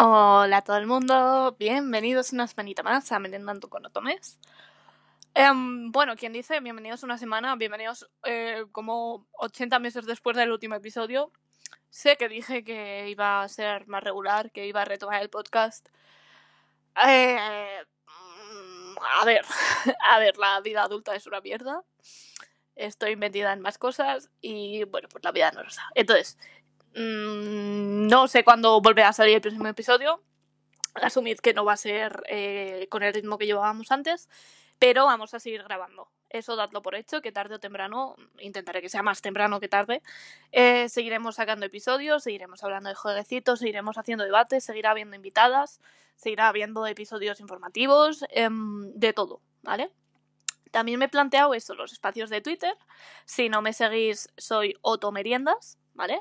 Hola a todo el mundo, bienvenidos una semanita más a Merendando con Otomés. Em, bueno, quien dice bienvenidos una semana, bienvenidos eh, como 80 meses después del último episodio. Sé que dije que iba a ser más regular, que iba a retomar el podcast. Eh, a ver, a ver, la vida adulta es una mierda. Estoy metida en más cosas y bueno, pues la vida no lo sabe. Entonces, mm, no sé cuándo volverá a salir el próximo episodio. Asumid que no va a ser eh, con el ritmo que llevábamos antes, pero vamos a seguir grabando. Eso dadlo por hecho, que tarde o temprano, intentaré que sea más temprano que tarde, eh, seguiremos sacando episodios, seguiremos hablando de jueguecitos, seguiremos haciendo debates, seguirá habiendo invitadas, seguirá habiendo episodios informativos, em, de todo, ¿vale? También me he planteado eso, los espacios de Twitter. Si no me seguís, soy Otomeriendas, ¿vale?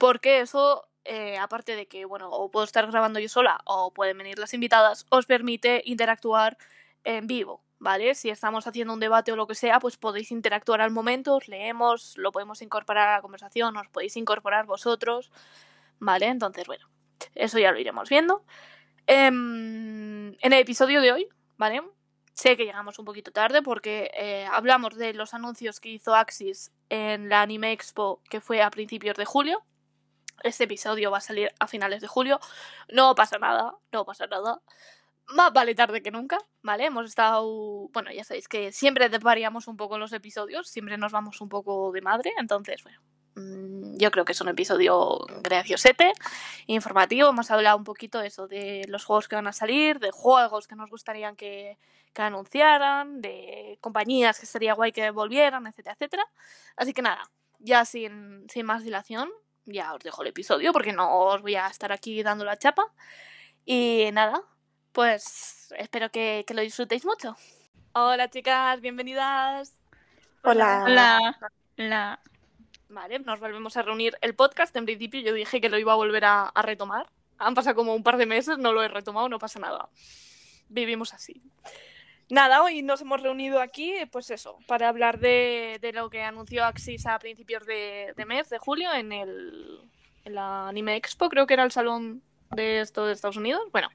Porque eso, eh, aparte de que, bueno, o puedo estar grabando yo sola o pueden venir las invitadas, os permite interactuar en vivo, ¿vale? Si estamos haciendo un debate o lo que sea, pues podéis interactuar al momento, os leemos, lo podemos incorporar a la conversación, os podéis incorporar vosotros, ¿vale? Entonces, bueno, eso ya lo iremos viendo. Em, en el episodio de hoy, ¿vale? Sé que llegamos un poquito tarde porque eh, hablamos de los anuncios que hizo Axis en la Anime Expo que fue a principios de julio. Este episodio va a salir a finales de julio. No pasa nada, no pasa nada. Más vale tarde que nunca, ¿vale? Hemos estado. Bueno, ya sabéis que siempre variamos un poco los episodios, siempre nos vamos un poco de madre, entonces, bueno. mm, Yo creo que es un episodio graciosete, informativo. Hemos hablado un poquito eso, de los juegos que van a salir, de juegos que nos gustaría que, que anunciaran, de compañías que sería guay que volvieran, etcétera, etcétera. Así que nada, ya sin, sin más dilación, ya os dejo el episodio porque no os voy a estar aquí dando la chapa. Y nada, pues espero que, que lo disfrutéis mucho. Hola chicas, bienvenidas. Hola. Hola. Hola. Vale, nos volvemos a reunir. El podcast, en principio, yo dije que lo iba a volver a, a retomar. Han pasado como un par de meses, no lo he retomado, no pasa nada. Vivimos así. Nada, hoy nos hemos reunido aquí, pues eso, para hablar de, de lo que anunció Axis a principios de, de mes, de julio, en el en la Anime Expo, creo que era el salón de esto de Estados Unidos. Bueno,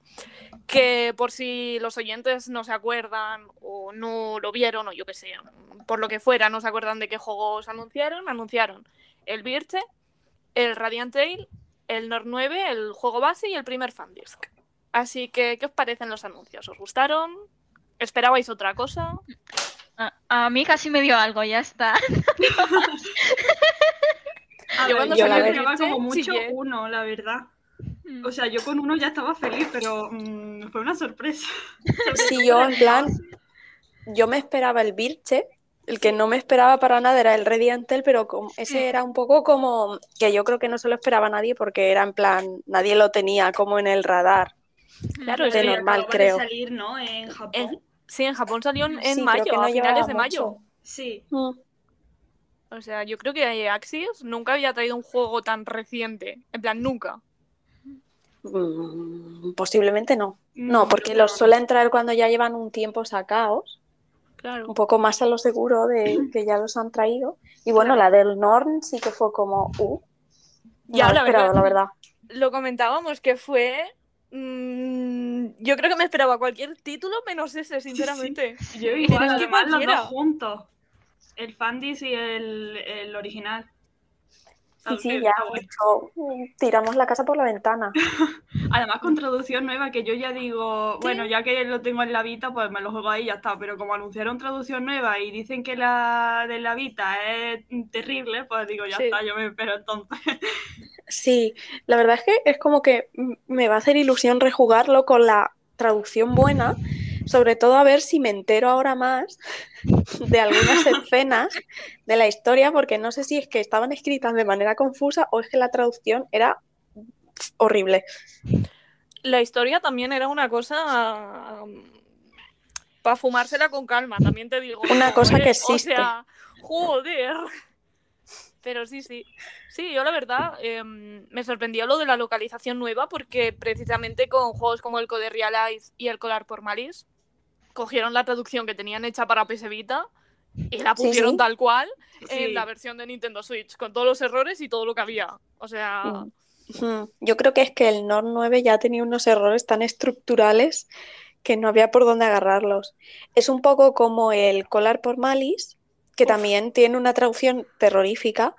que por si los oyentes no se acuerdan o no lo vieron o yo qué sé, por lo que fuera, no se acuerdan de qué juegos anunciaron, anunciaron el Virche, el Radiant Tail, el Nord 9, el juego base y el primer Fandisk. Así que, ¿qué os parecen los anuncios? ¿Os gustaron? ¿Esperabais otra cosa? A, a mí casi me dio algo, ya está. Yo cuando yo salió esperaba como mucho uno, la verdad. O sea, yo con uno ya estaba feliz, pero mm, fue una sorpresa. Sí, yo en plan, yo me esperaba el Virche, el que no me esperaba para nada era el Radiantel, pero como- ese era un poco como que yo creo que no se lo esperaba nadie porque era en plan, nadie lo tenía como en el radar. Claro, es de que normal, de creo. salir, ¿no? En Japón. Sí, en Japón salió en, Sí, mayo, no a finales de mayo. mucho. Sí. Mm. O sea, yo creo que Axis nunca había traído un juego tan reciente. En plan, nunca. Mm, posiblemente no. Mm, No, porque los suelen traer cuando ya llevan un tiempo sacados, Claro. un poco más a lo seguro de que ya los han traído. Y bueno, la del Norn sí que fue como, uh, Ya, no la verdad. la verdad. Lo comentábamos que fue. Mm, yo creo que me esperaba cualquier título menos ese, sinceramente. Yo igual, Es que además los cualquiera. dos juntos. El Fandis y el, el original. Sí, sí, ya "Mm, tiramos la casa por la ventana. Además con traducción nueva que yo ya digo, bueno, ya que lo tengo en la Vita, pues me lo juego ahí y ya está. Pero como anunciaron traducción nueva y dicen que la de la Vita es terrible, pues digo, ya Sí. está, yo me espero entonces. Sí, la verdad es que es como que me va a hacer ilusión rejugarlo con la traducción buena, sobre todo a ver si me entero ahora más de algunas escenas de la historia, porque no sé si es que estaban escritas de manera confusa o es que la traducción era horrible. La historia también era una cosa. para fumársela con calma, también te digo. Una cosa que O existe. sea, joder. Pero sí, sí. Sí, yo la verdad em, me sorprendió lo de la localización nueva porque precisamente con juegos como el Code Realize y el Colar por Malice cogieron la traducción que tenían hecha para PS Vita y la pusieron sí. tal cual Sí. en la versión de Nintendo Switch, con todos los errores y todo lo que había. O sea. Yo creo que es que el Nord 9 ya tenía unos errores tan estructurales que no había por dónde agarrarlos. Es un poco como el Colar por Malice, que Uf. también tiene una traducción terrorífica,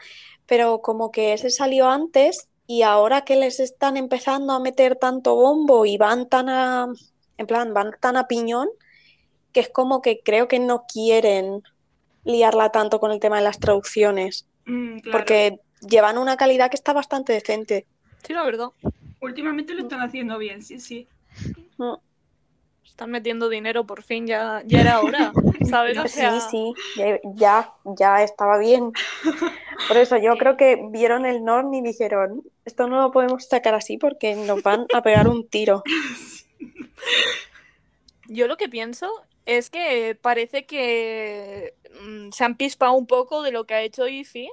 pero como que ese salió antes y ahora que les están empezando a meter tanto bombo y van tan a, en plan, van tan a piñón, que es como que creo que no quieren liarla tanto con el tema de las traducciones, Mm, claro. porque llevan una calidad que está bastante decente. Sí, la verdad. Últimamente lo están haciendo bien, sí, sí. Mm. Están metiendo dinero por fin, ya, ya era hora. ¿Sabes? O sea, Sí, sí, ya, ya, ya estaba bien. Por eso yo creo que vieron el Norn y dijeron, esto no lo podemos sacar así porque nos van a pegar un tiro. Yo lo que pienso es que parece que mm, se han pispado un poco de lo que ha hecho Ify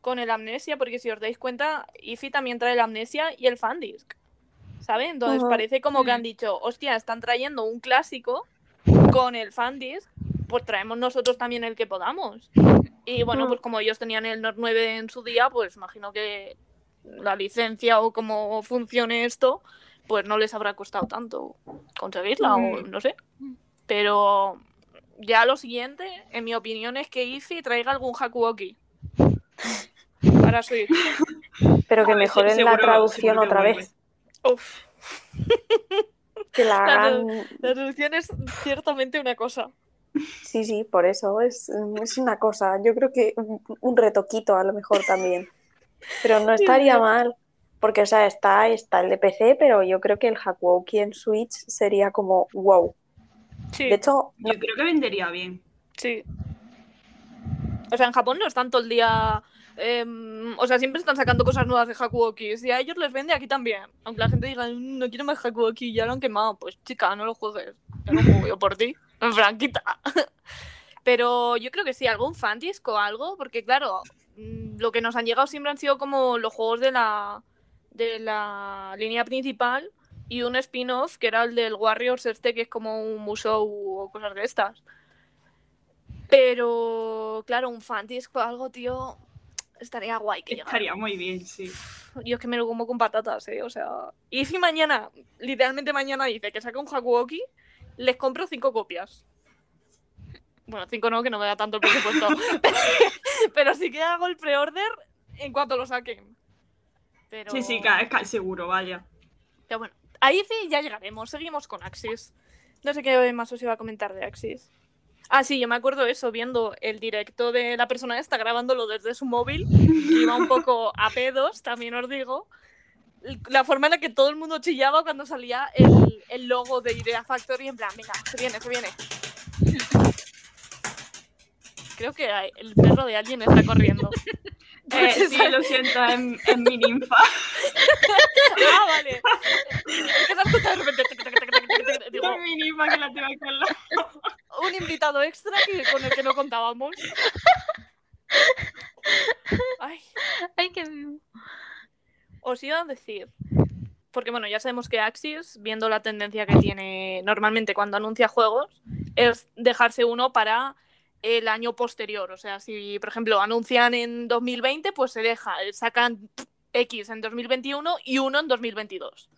con el Amnesia, porque si os dais cuenta, Ify también trae el Amnesia y el Fandisc. ¿Sabes? Entonces parece como que Mm. han dicho, hostia, están trayendo un clásico con el Fandisc, pues traemos nosotros también el que podamos. Y bueno, Mm. pues como ellos tenían el Nord 9 en su día, pues imagino que la licencia o cómo funcione esto, pues no les habrá costado tanto conseguirla o Mm. no sé. Pero ya lo siguiente, en mi opinión, es que Ify traiga algún Hakuoki. Para Switch. Pero que mejoren la traducción otra vuelve. vez. Uf, Que la La hagan. la traducción es ciertamente una cosa. Sí, sí, por eso es, es una cosa. Yo creo que un, un retoquito a lo mejor también. Pero no estaría mal. Porque, o sea, está, está el de PC, pero yo creo que el Hakuoki en Switch sería como wow. Sí, De hecho, Yo creo que vendería bien. sí. O sea, en Japón no están todo el día. em, o sea, siempre están sacando cosas nuevas de Hakuoki. Si a ellos les vende, aquí también. Aunque la gente diga, "Mm, no quiero más Hakuoki, ya lo han quemado. Pues chica, no lo juegues. Ya lo juego yo por ti. En franquita. Pero yo creo que sí, algún fantasy o algo, porque claro, mm, lo que nos han llegado siempre han sido como los juegos de la, de la línea principal y un spin-off que era el del Warriors este, que es como un musou o cosas de estas. Pero claro, un fantasy o algo, tío, estaría guay que llegara. Estaría muy bien, sí. Yo es que me lo como con patatas, ¿eh? O sea. Y si mañana, literalmente mañana dice que saca un Hakuoki, les compro cinco copias. Bueno, cinco no, que no me da tanto el presupuesto. Pero sí que hago el pre-order en cuanto lo saquen. Pero... Sí, sí, ca- seguro, vaya. Pero bueno, ahí sí ya llegaremos. Seguimos con Axis. No sé qué más os iba a comentar de Axis. Ah, sí, yo me acuerdo eso, viendo el directo de la persona esta grabándolo desde su móvil, que iba un poco a pedos, también os digo. La forma en la que todo el mundo chillaba cuando salía el, logo de Idea Factory, en plan, venga, se viene, se viene. Creo que el perro de alguien está corriendo. Eh, sí, lo siento, en, en mi ninfa. ah, vale. Es que de repente. Digo, mi ninfa que la tengo aquí al lado. un invitado extra que, con el que no contábamos. Ay, Ay, qué vivo. os iba a decir, porque bueno, ya sabemos que Axis, viendo la tendencia que tiene normalmente cuando anuncia juegos, es dejarse uno para el año posterior. O sea, si por ejemplo anuncian en 2020, pues se deja, sacan X en 2021 y uno en 2022.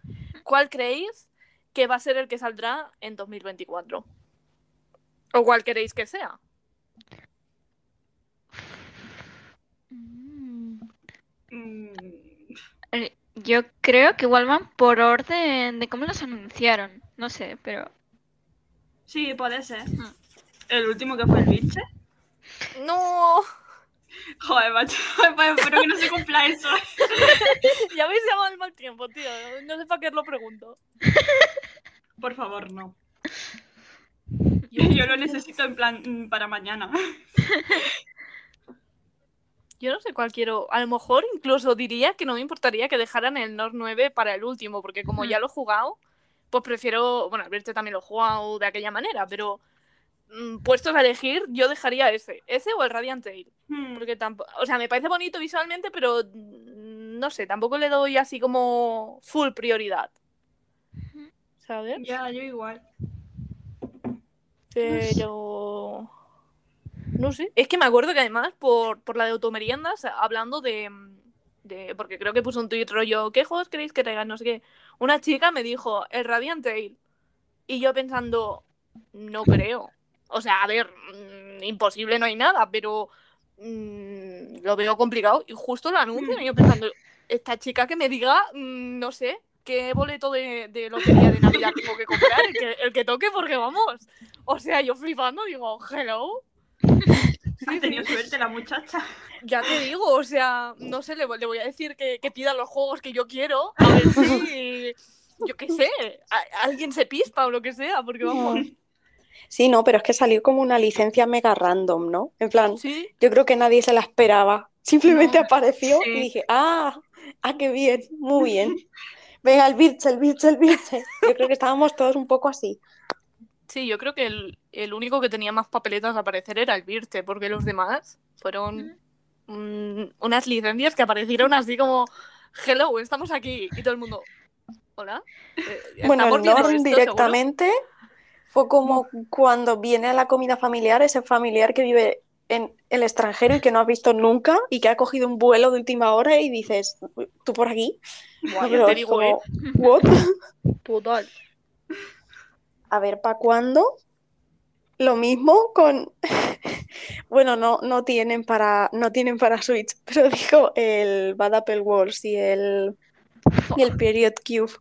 ¿Cuál creéis que va a ser el que saldrá en 2024? ¿O cuál queréis que sea? Mm. Eh, Yo creo que igual van por orden de cómo los anunciaron. No sé, pero. Sí, puede ser. Mm. El último que fue el biche. No, Joder, macho. Pues espero que no se cumpla eso. ya habéis llamado al mal tiempo, tío. No sé para qué os lo pregunto. Por favor, no. Yo, Yo lo necesito en plan mm, para mañana. yo no sé cuál quiero. A lo mejor incluso diría que no me importaría que dejaran el Nord 9 para el último, porque como ya lo he jugado, pues prefiero. Bueno, Alberto también lo he jugado de aquella manera, pero puestos a elegir, yo dejaría ese. Ese o el Radiant Tail. Mm, Porque tampoco. O sea, me parece bonito visualmente, pero mm, no sé, tampoco le doy así como full prioridad. ¿Sabes? Ya, yo igual. Pero. No sé. Es que me acuerdo que además, por, por la de automeriendas, hablando de. mm, de, porque creo que puso un tuit rollo, ¿qué juegos queréis que traigan? No sé qué. Una chica me dijo, el Radiant Tail. Y yo pensando, no creo. O sea, a ver, mm, imposible no hay nada, pero mm, lo veo complicado. Y justo lo anuncian y yo pensando, esta chica que me diga, mm, no sé, qué boleto de, de lotería de Navidad tengo que comprar, el que, el que toque, porque vamos. O sea, yo flipando, digo, hello. Ha Sí, tenido sí. suerte la muchacha. Ya te digo, o sea, no sé, le, le voy a decir que, que pida los juegos que yo quiero, a ver si, yo qué sé, a- alguien se pispa o lo que sea, porque vamos, Sí, no, pero es que salió como una licencia mega random, ¿no? En plan, sí, yo creo que nadie se la esperaba. Simplemente No, apareció sí. y dije, ah, ah, qué bien, muy bien. Venga, el Birche, el Birche, el Birche. Yo creo que estábamos todos un poco así. sí, yo creo que el, el único que tenía más papeletas a aparecer era el Virte, porque los demás fueron mm, unas licencias que aparecieron así como, hello, estamos aquí, y todo el mundo, hola, Eh, Bueno, ¿estamos el esto, seguro? Fue como cuando viene a la comida familiar, ese familiar que vive en el extranjero y que no has visto nunca y que ha cogido un vuelo de última hora y dices, ¿tú por aquí? Buah, te digo, ¿eh? Total. A ver, ¿para cuándo? Lo mismo con, bueno, no, no tienen para, no tienen para Switch, pero dijo el Bad Apple Wars y el, y el Period Cube,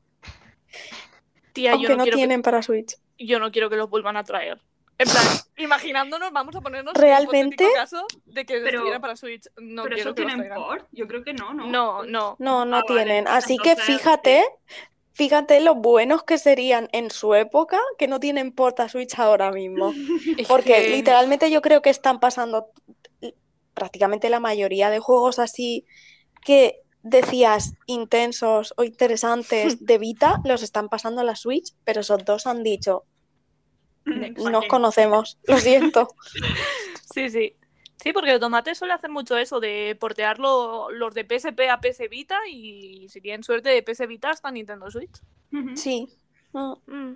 Tía, yo aunque no, no que- tienen para Switch. Yo no quiero que los vuelvan a traer. En plan, imaginándonos, vamos a ponernos ¿Realmente? en caso de que Pero- estuviera para Switch. No Pero quiero eso que tienen port. Yo creo que no, ¿no? No, no. No, no Ah, vale. tienen. Así que fíjate, fíjate lo buenos que serían en su época que no tienen porta Switch ahora mismo. Porque que- literalmente yo creo que están pasando prácticamente la mayoría de juegos así que decías intensos o interesantes de Vita, los están pasando a la Switch, pero esos dos han dicho, Mm, no ¿para nos conocemos, lo siento. Sí, sí. Sí, porque el tomate suele hacer mucho eso de portearlo los de PSP a PS Vita y si tienen suerte de PS Vita hasta Nintendo Switch. Sí. Mm.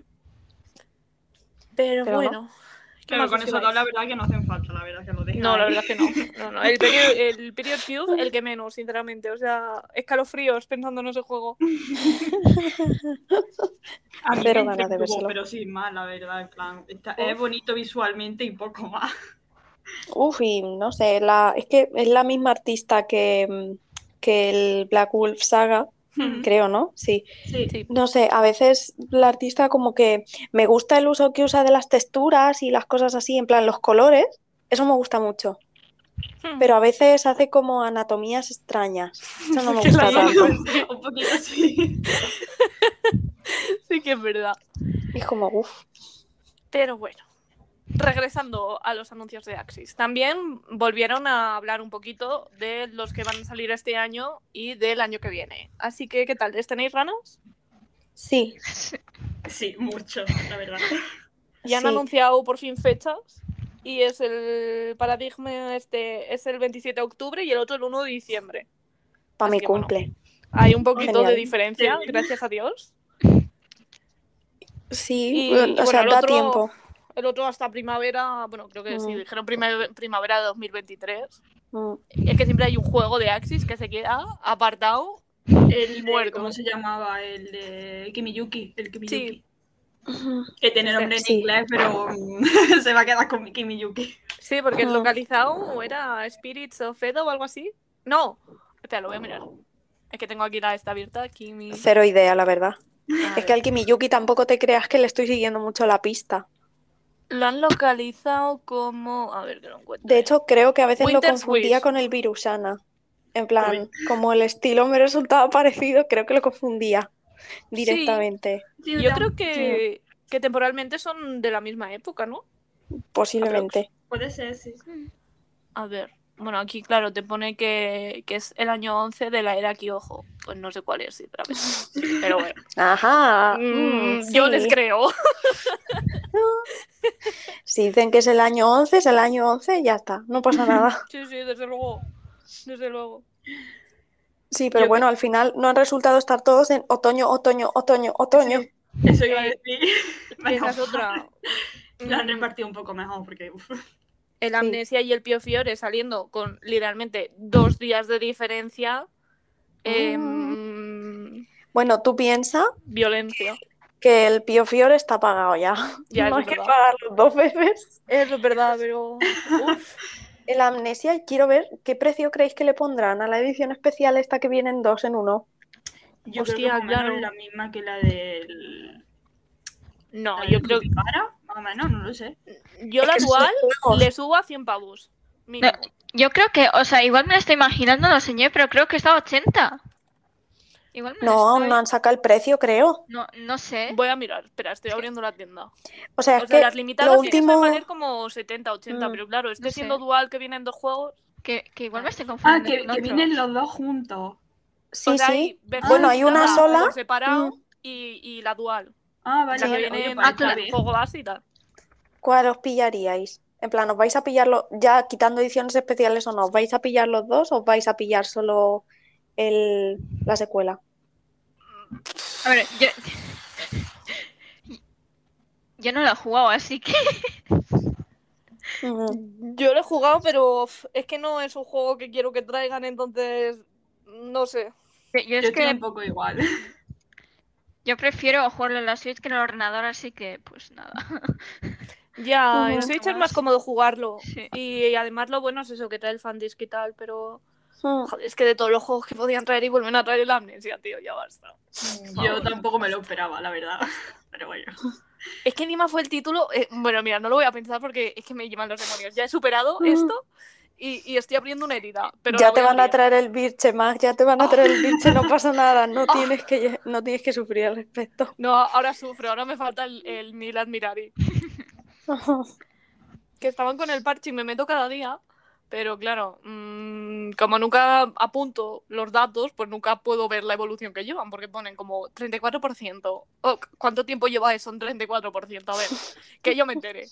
Pero, Pero no. bueno. ¿qué Pero más con eso la verdad que no hacen falta, la verdad que lo dejan No, la verdad que no. no, no. El, period, el Period Cube, el que menos, sinceramente. O sea, escalofríos pensando en ese juego. A mí Cero me ganas de pero sin más, la verdad, en plan, está- es bonito visualmente y poco más. Uf, y no sé, la, es que es la misma artista que, que el Black Wolf Saga. Creo, ¿no? Sí. Sí. Sí. No sé, a veces la artista como que me gusta el uso que usa de las texturas y las cosas así, en plan los colores, eso me gusta mucho, Mm. pero a veces hace como anatomías extrañas, eso no me gusta tanto. Un poquito así. Sí que es verdad. Es como, uff, Pero bueno, regresando a los anuncios de Axis, también volvieron a hablar un poquito de los que van a salir este año y del año que viene. Así que, ¿qué tal? ¿Les tenéis ganas? sí, Sí, mucho, la verdad. Ya han sí. anunciado por fin fechas y es el paradigma este es el 27 de octubre y el otro el 1 de diciembre. para mi bueno. cumple. Hay un poquito de diferencia, Sí. gracias a Dios. Sí, Y- o sea, da otro- tiempo. El otro hasta primavera, bueno, creo que sí, Mm. dijeron primer- primavera de 2023. Mm. Es que siempre hay un juego de Axis que se queda apartado el muerto. ¿Cómo se llamaba? El de Kimiyuki. El Kimiyuki. Sí. Que tiene nombre en Sí. inglés, pero mm, se va a quedar con Kimiyuki. Sí, porque el localizado era Spirits of Edo o algo así. No, espera, lo voy a mirar. Es que tengo aquí la esta abierta. Aquí mi... Cero idea, la verdad. Es que al Kimiyuki tampoco te creas que le estoy siguiendo mucho la pista. Lo han localizado como. A ver que lo encuentro. De hecho, creo que a veces lo confundía Wish. con el Virusana. En plan, como el estilo me resultaba parecido, creo que lo confundía directamente. Sí, yo creo que, que temporalmente son de la misma época, ¿no? Posiblemente. Puede ser, sí. A ver. Bueno, aquí, claro, te pone que, que es el año 11 de la era Kyojo. Pues no sé cuál es, sinceramente. Pero bueno. Ajá. Mm, mm, Yo les creo. Si dicen que es el año 11, es el año 11 y ya está, no pasa nada. Sí, sí, desde luego. Desde luego. Sí, pero Yo bueno, al final no han resultado estar todos en otoño, otoño, otoño, otoño. Sí, Eso iba a decir. Que esa es otra. La han Mm, repartido un poco mejor porque. uf. El Amnesia y el Pio Fiore saliendo con literalmente dos días de diferencia. Em, Bueno, tú piensas violencia. que el Pío Fiore está pagado ya. Ya, no hay es que pagarlo dos veces. Eso es verdad, pero. uf. El Amnesia, quiero ver qué precio creéis que le pondrán a la edición especial esta que viene en dos en uno. Yo Hostia, creo que claro. la misma que la del. No, la yo del creo Capibara, Más o menos, no lo sé. Yo Es la dual le subo a 100 pavos. Yo creo que, o sea, igual me la estoy imaginando, no señor, pero creo que está a 80. Igual me No, aún estoy- no han sacado el precio, creo. No, no sé. Voy a mirar. Espera, estoy abriendo la tienda. O sea, O es sea, que las limitadas lo último. valer como 70, 80, Mm. pero claro, este No siendo sé. dual que vienen dos juegos. Que, que igual me estoy Ah, confundiendo. que, con que vienen los dos juntos. Sí, o sea, sí. hay Bueno, hay una sola. separado Mm. y, y la dual. Ah, O vale, sea, que vienen pues ah, claro. juego base y tal. ¿Cuál os pillaríais? En plan, ¿os vais a pillarlo ya quitando ediciones especiales o no? ¿Os vais a pillar los dos o os vais a pillar solo el, la secuela? A ver, yo. Yo no lo he jugado, así que. Yo lo he jugado, pero es que no es un juego que quiero que traigan, entonces no sé. Yo Yo es estoy que un poco igual. yo prefiero jugarlo en la Switch que en el ordenador, así que pues nada. Ya, en Ujú. Switch es más cómodo jugarlo. Sí. Y además lo bueno es eso, que trae el fandisk y tal, pero Mm. joder, es que de todos los juegos que podían traer y vuelven a traer el amnesia, tío, ya basta. Yo tampoco me lo esperaba, la verdad. Pero bueno. Es que encima fue el título. eh, bueno, mira, no lo voy a pensar porque es que me llevan los demonios. Ya he superado Mm. esto y, y estoy abriendo una herida. Pero Ya te van a abrir. traer el Birche, Mag, ya te van a traer el Birche, no pasa nada, no Ah. tienes que, no tienes que sufrir al respecto. No, ahora sufro, ahora me falta el, el Nil Admirari. Que estaban con el parche y me meto cada día. Pero claro, mm, como nunca apunto los datos, pues nunca puedo ver la evolución que llevan, porque ponen como 34%. Oh, ¿Cuánto tiempo lleva eso en 34%? A ver, que yo me entere.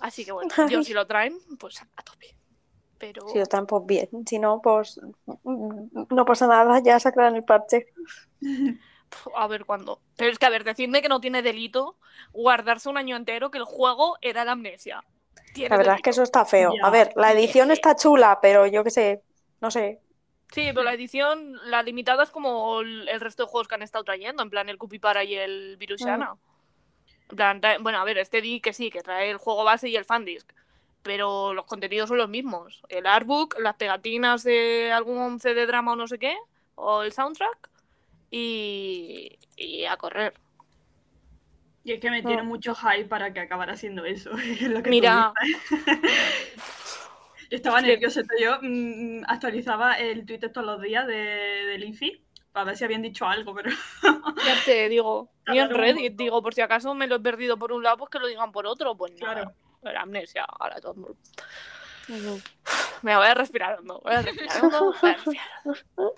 Así que bueno, yo si lo traen, pues a tope. Pero Si están, pues bien, si no, pues mm, no pasa nada, ya sacarán el parche. a ver cuándo. Pero es que, a ver, decidme que no tiene delito guardarse un año entero que el juego era la amnesia. Tiene La verdad es que eso está feo. Ya, A ver, la edición está chula, pero yo qué sé, no sé. Sí, pero la edición, la limitada es como el, resto de juegos que han estado trayendo, en plan el Cupipara y el Virusiana. En plan, trae- bueno, a ver, este di que sí, que trae el juego base y el fandisk, pero los contenidos son los mismos. El artbook, las pegatinas de algún CD drama o no sé qué, o el soundtrack, y, y a correr. Y es que me tiene mucho hype para que acabara siendo eso. lo que Mira, Yo estaba Sí. nerviosa, yo mm, actualizaba el Twitter todos los días de, del IFI para ver si habían dicho algo, pero ya te digo, ni en Reddit, digo, por si acaso me lo he perdido por un lado, pues que lo digan por otro, pues nada. Claro. Amnesia, ahora todo el mundo. Me voy a respirar hondo, voy a respirar hondo, voy a respirar hondo.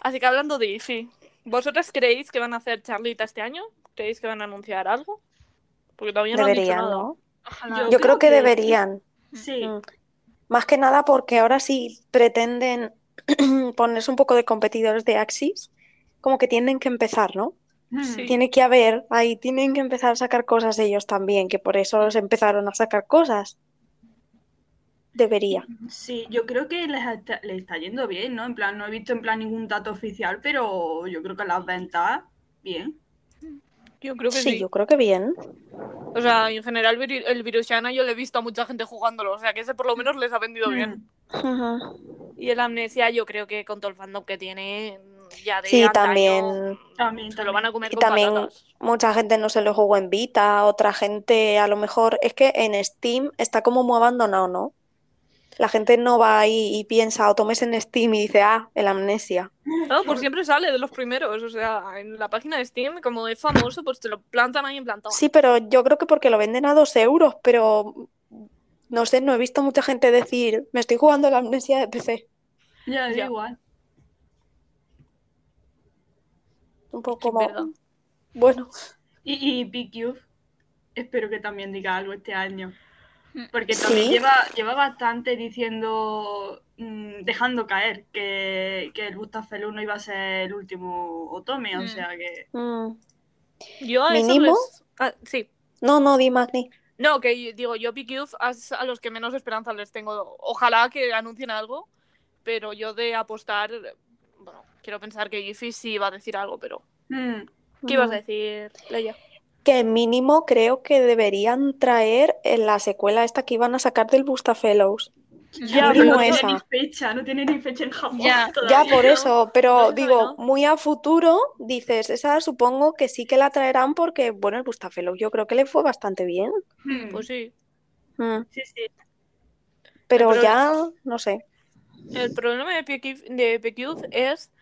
Así que hablando de IFI, ¿vosotras creéis que van a hacer Charlita este año? ¿Creéis que van a anunciar algo? Porque todavía no han dicho Deberían, nada. ¿no? Ojalá. Yo Yo creo creo que deberían. sí. Mm. Más que nada porque ahora sí pretenden ponerse un poco de competidores de Axis, como que tienen que empezar, ¿no? Mm. Sí. Tiene que haber, ahí tienen que empezar a sacar cosas ellos también, que por eso se empezaron a sacar cosas. Debería. Sí, yo creo que les está, les está yendo bien, ¿no? En plan, no he visto en plan ningún dato oficial, pero yo creo que las ventas, bien. Yo creo que Sí, sí. yo creo que bien. O sea, en general el Virusiana yo le he visto a mucha gente jugándolo, o sea que ese por lo menos les ha vendido bien. Mm. Y el Amnesia yo creo que con todo el fandom que tiene ya de Sí, antaño, también. También, se lo van a comer Y con también patatas. mucha gente no se lo jugó en Vita, otra gente a lo mejor es que en Steam está como muy abandonado, ¿no? La gente no va ahí y piensa o tomes en Steam y dice, ah, el amnesia. No, por siempre sale de los primeros, o sea, en la página de Steam, como es famoso, pues te lo plantan ahí implantado. Sí, pero yo creo que porque lo venden a dos euros, pero no sé, no he visto mucha gente decir, me estoy jugando la amnesia de PC. Ya, da Ya. igual. Un poco es verdad. bueno, Y, y PQ, espero que también diga algo este año. Porque Sí. también lleva, lleva bastante diciendo, mm, dejando caer que, que el Bustafel 1 iba a ser el último Otome, o Mm. sea que... mm, Yo a esos Mínimo. les- ah, sí. no, no, di Magni. No, que digo, yo PQ es a los que menos esperanza les tengo. Ojalá que anuncien algo, pero yo de apostar, bueno, quiero pensar que Giffy sí va a decir algo, pero. Mm. ¿Qué ibas a decir, Leia? Que mínimo creo que deberían traer en la secuela esta que iban a sacar del Bustafellows. Ya, pero no tiene ni fecha, no tiene ni fecha en Japón. Ya. todavía. Ya por no. eso, pero No, digo, no. muy a futuro, dices, esa supongo que sí que la traerán porque, bueno, el Bustafellows yo creo que le fue bastante bien. Mm. Pues sí. Mm, Sí, sí. Pero Pero- ya, no sé. El problema de PQ de PQ es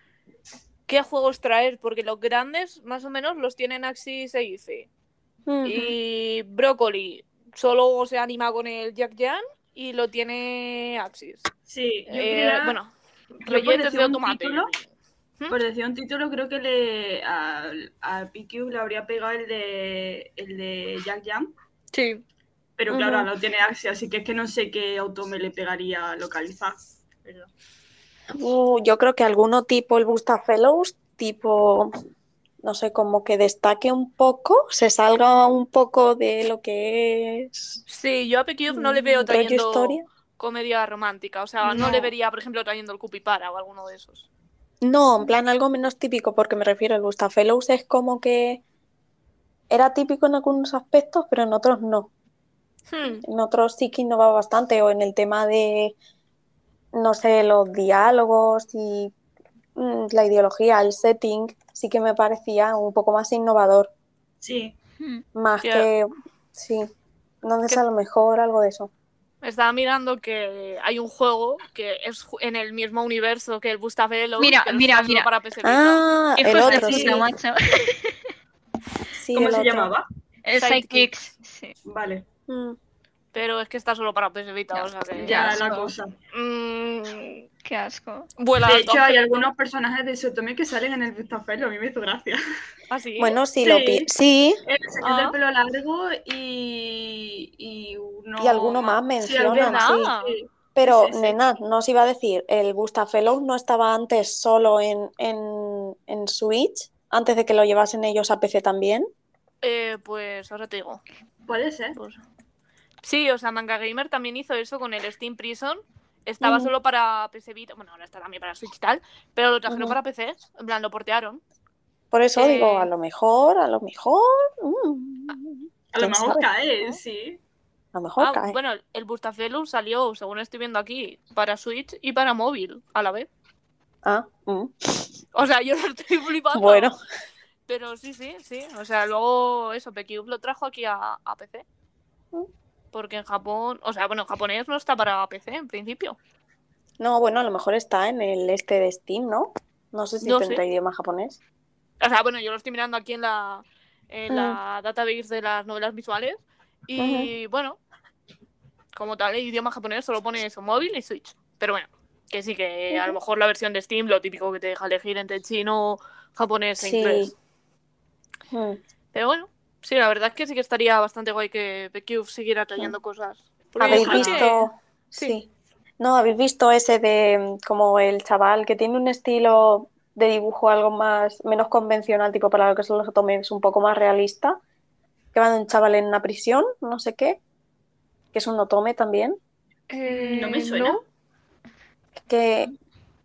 qué juegos traer, porque los grandes más o menos los tienen Axis e IFE. Y Broccoli solo se anima con el Jack Jan y lo tiene Axis. Sí, yo Eh, creía- bueno, decir de un tomate. título, ¿Mm? Por decir un título, creo que le a, a PQ le habría pegado el de el de Jack Jam, Sí. pero claro, Ujú. no tiene Axie, así que es que no sé qué autome le pegaría localizar. Pero- Uh, yo creo que alguno tipo el Bustafellows, tipo, no sé, como que destaque un poco, se salga un poco de lo que es Sí, yo a PQ no le mm, veo trayendo historia. comedia romántica. O sea, no. No. le vería, por ejemplo, trayendo el Cupipara o alguno de esos. No, en plan algo menos típico, porque me refiero al Bustafellows es como que era típico en algunos aspectos, pero en otros no. Hmm. En otros sí que innovaba bastante, o en el tema de, no sé, los diálogos y mm, la ideología, el setting, sí que me parecía un poco más innovador, Sí, Hmm. más que, sí, entonces Que- a lo mejor algo de eso. Estaba mirando que hay un juego que es en el mismo universo que el Bustafellows. Mira, mira, mira. para Vita. Ah, el otro, sí, puta, macho. sí, ¿cómo el se otro. llamaba? El Sidekicks. Sidekicks. Sí. Vale, Mm. Pero es que está solo para PS Vita, Ya. o sea que. ya asco. la cosa. Mm, Qué asco. vuela De hecho, hay algunos personajes de Sotome que salen en el Vistafel, a mí me hizo gracia. ¿Ah, sí? Bueno, sí, Sí. lo pi- sí, El señor Ah. del pelo largo y, y uno Y alguno más mencionan, sí. Pero, Sí, sí, sí. nena, no os iba a decir, el Bustafellows no estaba antes solo en, en, en Switch, antes de que lo llevasen ellos a PC también. Eh, pues ahora te digo. Puede ser. Pues- Sí, o sea, Manga Gamer también hizo eso con el Steam Prison. Estaba solo para PC Vita, bueno, ahora está también para Switch y tal, pero lo trajeron para PC, en plan, lo portearon. Por eso Eh, digo, a lo mejor, a lo mejor, mm, A lo ¿Quién mejor cae, ¿No? sí. a lo mejor Ah, cae. bueno, el Bustafellows salió, según estoy viendo aquí, para Switch y para móvil a la vez. Ah, mm, O sea, yo lo estoy flipando. Bueno, Pero sí, sí, sí. O sea, luego eso, PQ lo trajo aquí a, a PC. Mm. Porque en Japón, o sea, bueno, en japonés no está para PC en principio. no, bueno, a lo mejor está en el este de Steam, ¿no? No sé si No tendrá sé. idioma japonés. O sea, bueno, yo lo estoy mirando aquí en la, en la database de las novelas visuales. Y bueno, como tal, el idioma japonés solo pone eso, móvil y Switch. Pero bueno, que sí, que a lo mejor la versión de Steam, lo típico que te deja elegir entre chino, japonés e Sí. inglés. Mm. Pero bueno, sí, la verdad es que sí que estaría bastante guay que PQ siguiera trayendo cosas. Porque ¿Habéis que- visto? sí. Sí. No, ¿habéis visto ese de mm, como el chaval que tiene un estilo de dibujo algo más, menos convencional, tipo para lo que son los otomes, un poco más realista? Que va de un chaval en una prisión, no sé qué, que es un otome también, Eh, No me suena. ¿no? que,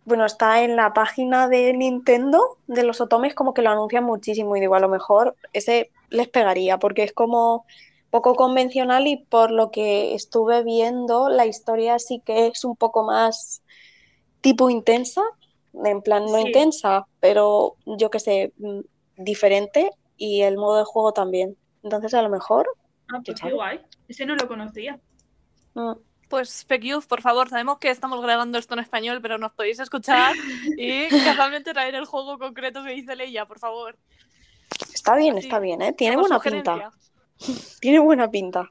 bueno, está en la página de Nintendo de los otomes, como que lo anuncian muchísimo y digo, a lo mejor ese les pegaría, porque es como poco convencional y por lo que estuve viendo, la historia sí que es un poco más tipo intensa, en plan no Sí. intensa, pero yo qué sé, mm, diferente y el modo de juego también. Entonces a lo mejor, Ah, pues guay. Ese no lo conocía. mm, Pues PQ, por favor, sabemos que estamos grabando esto en español, pero nos podéis escuchar y casualmente traer el juego concreto que dice Leia, por favor. Está bien, está bien, ¿eh? Tiene Como buena sugerencia. pinta, tiene buena pinta.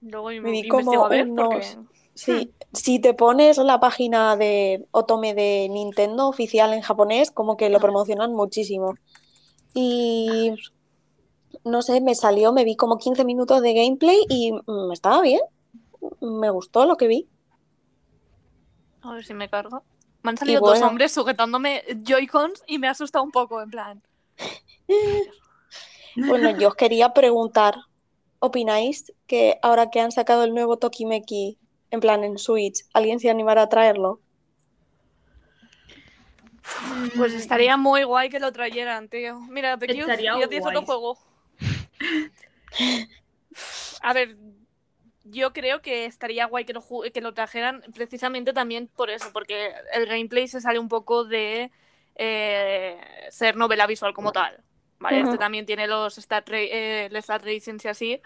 Luego Me di como a ver, unos- porque... Sí, si te pones la página de Otome de Nintendo oficial en japonés, como que lo promocionan muchísimo. Y no sé, me salió, me vi como 15 minutos de gameplay y mm, estaba bien. Me gustó lo que vi. A ver si me carga. Me han salido bueno. dos hombres sujetándome Joy-Cons y me ha asustado un poco, en plan. Bueno, yo os quería preguntar, ¿opináis que ahora que han sacado el nuevo Tokimeki en plan en Switch, alguien se animará a traerlo? Pues estaría muy guay que lo trayeran, tío. Mira, ya tienes otro juego. A ver, yo creo que estaría guay que lo, que lo trajeran precisamente también por eso, porque el gameplay se sale un poco de eh, ser novela visual como tal. ¿vale? Este también tiene los stat, ra- eh, y así,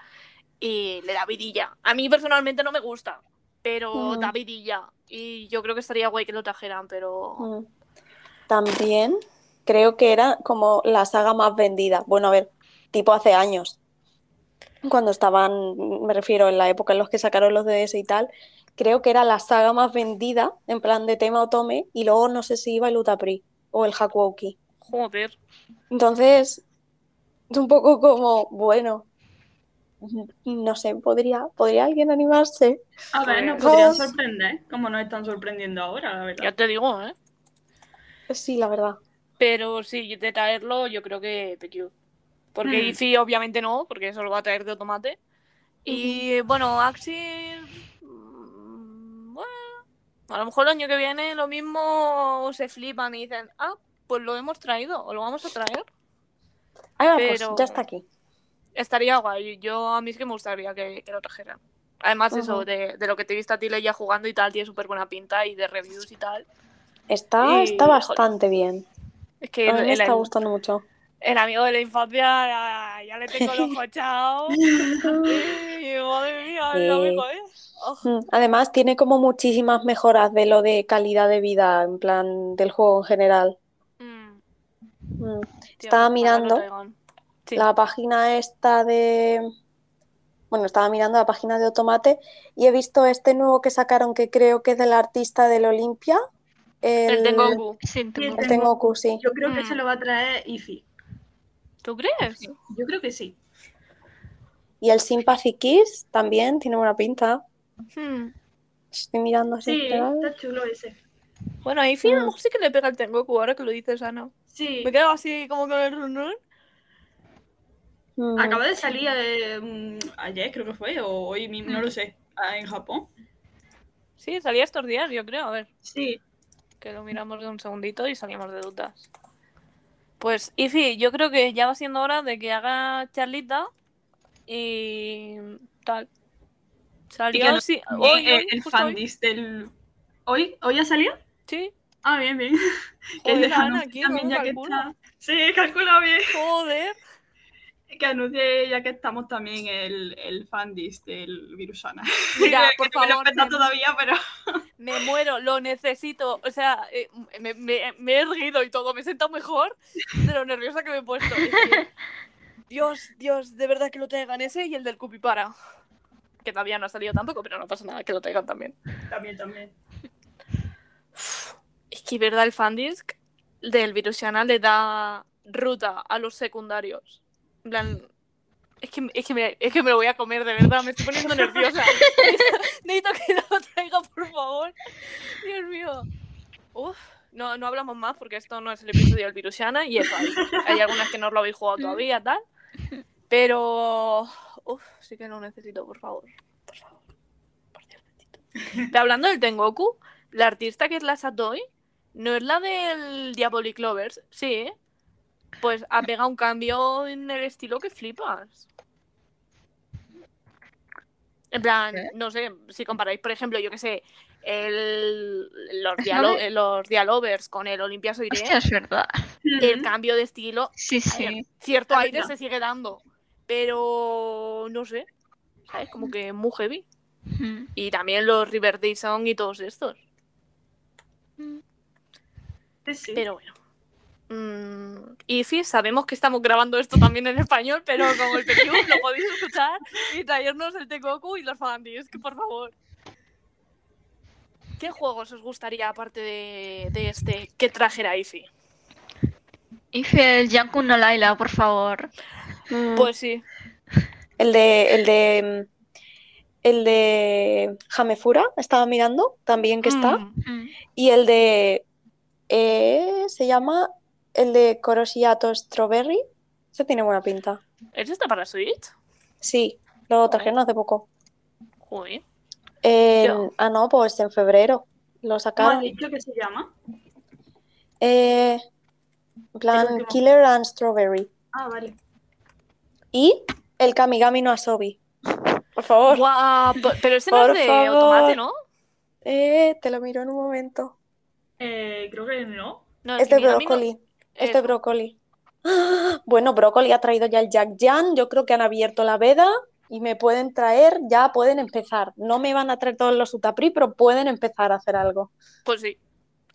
y le da vidilla. A mí personalmente no me gusta, pero da vidilla. Y yo creo que estaría guay que lo trajeran, pero... También creo que era como la saga más vendida. Bueno, a ver, tipo hace años. Cuando estaban, me refiero en la época en los que sacaron los DS y tal, creo que era la saga más vendida, en plan de tema Otome, y luego no sé si iba el Utapri o el Hakuoki. Joder. Entonces, es un poco como, bueno, no sé, ¿podría, ¿podría alguien animarse? A ver, nos Pues- podrían sorprender, como nos están sorprendiendo ahora, la verdad. Ya te digo, ¿eh? Sí, la verdad. Pero sí, de traerlo, yo creo que PQ. Porque Hmm. Easy obviamente no, porque eso lo va a traer de tomate. Y bueno, Axie. A lo mejor el año que viene lo mismo se flipan y dicen, ah, pues lo hemos traído, o lo vamos a traer. Ah, Pero- pues ya está aquí. Estaría guay. Yo a mí es que me gustaría que, que lo trajeran. Además, eso, de, de lo que te he visto a ti ya jugando y tal, tiene súper buena pinta y de reviews y tal. Está, Y, está joder. bastante bien. Es que A mí el, me el- está gustando mucho. el amigo de la infancia ya, ya le tengo el ojo echado. Y, madre mía, Sí. amigo, ¿eh? Mm, Además, tiene como muchísimas mejoras de lo de calidad de vida, en plan del juego en general. mm, Mm. tío, Estaba mirando. Sí. la página esta de... Bueno, estaba mirando la página de Automate y he visto este nuevo que sacaron que creo que es del artista del Olimpia. El El, Tengoku. Sí, el Tengoku, sí. Yo creo que se lo va a traer Ify. ¿Tú crees? Yo creo que sí. Y el Sympathy Kiss también tiene buena pinta. Hmm. Estoy mirando así. Sí, ¿verdad? está chulo ese. Bueno, ahí sí, a lo Mm. mejor sí que le pega el Tengoku ahora que lo dices, Ana. Sí. Me quedo así como con el run run. Mm. Acaba de salir eh, mm, ayer, creo que fue, o hoy mismo, no lo sé, ah, en Japón. Sí, salía estos días, yo creo. A ver, Sí. que lo miramos de un segundito y salimos de dudas. Pues, Ifi, yo creo que ya va siendo hora de que haga charlita y tal. Salió, que no- sí, hoy, eh, hoy, el fandis del. ¿Hoy? ¿Hoy ha salido? Sí, Ah, bien, bien. Que Joder, se Ana, ¿quién? también ¿Cómo ya que está. Sí, calcula bien. joder. Que anuncie ya que estamos también el, el fandis del Virusana. Mira, Que por lo favor, me, todavía, pero. me muero, lo necesito. O sea, eh, me, me- me he erguido y todo, me siento mejor de lo nerviosa que me he puesto. Es que, Dios, Dios, de verdad que lo traigan ese y el del Cupipara. Que todavía no ha salido tampoco, pero no pasa nada, que lo traigan también. También, también. Es que, ¿verdad? El fandisk del Virusiana le da ruta a los secundarios. En plan, es que, es, que me, es que me lo voy a comer, de verdad, me estoy poniendo nerviosa. Necesito que lo traiga, por favor. Dios mío. Uf, no, no hablamos más porque esto no es el episodio del Virusiana y eso, hay, hay algunas que no lo habéis jugado todavía, tal. Pero, uf, sí que lo necesito, por favor. Por favor. Por Dios bendito. Pero hablando del Tengoku, la artista que es la Satoy, ¿no es la del Diabolic Lovers? Sí, ¿eh? Pues ha pegado un cambio en el estilo que flipas. En plan, ¿Qué? no sé, si comparáis, por ejemplo, yo que sé, el, los, dialo- los Dialovers con el Olympia Soirée, Hostia, es verdad. el cambio de estilo, Sí, ver, sí. cierto aire se sigue dando, pero no sé, ¿sabes? Como que muy heavy. Mm. Y también los River Day Song y todos estos. Sí, sí. Pero bueno. Mm, y sí, sabemos que estamos grabando esto también en español, pero como el PQ lo podéis escuchar y traernos el Tekoku y los Fandis, que por favor. ¿Qué juegos os gustaría, aparte de, de este, que trajera Ify? Ife el Yanku no Laila, por favor. Mm. Pues sí. El de, el de, el de Jamefura, estaba mirando, también que está. Mm, Mm. Y el de, eh, se llama, el de Corosiato Strawberry. Ese tiene buena pinta. ¿Ese está para Switch? Sí, lo trajeron hace poco. Yo. ah, no, pues en febrero lo ¿Cómo has sacaron. dicho que se llama? Eh, plan. Killer and Strawberry. Ah, vale. Y el Kamigami no Asobi. Por favor. Guau, pero ese no Por es de favor. automate, ¿no? Eh, te lo miro en un momento. Eh, creo que no. No, el Es no- brócoli. Es de Eso. brócoli. ¡Ah! Bueno, brócoli ha traído ya el Jack Jan. Yo creo que han abierto la veda y me pueden traer, ya pueden empezar. No me van a traer todos los Utapri, pero pueden empezar a hacer algo. Pues sí.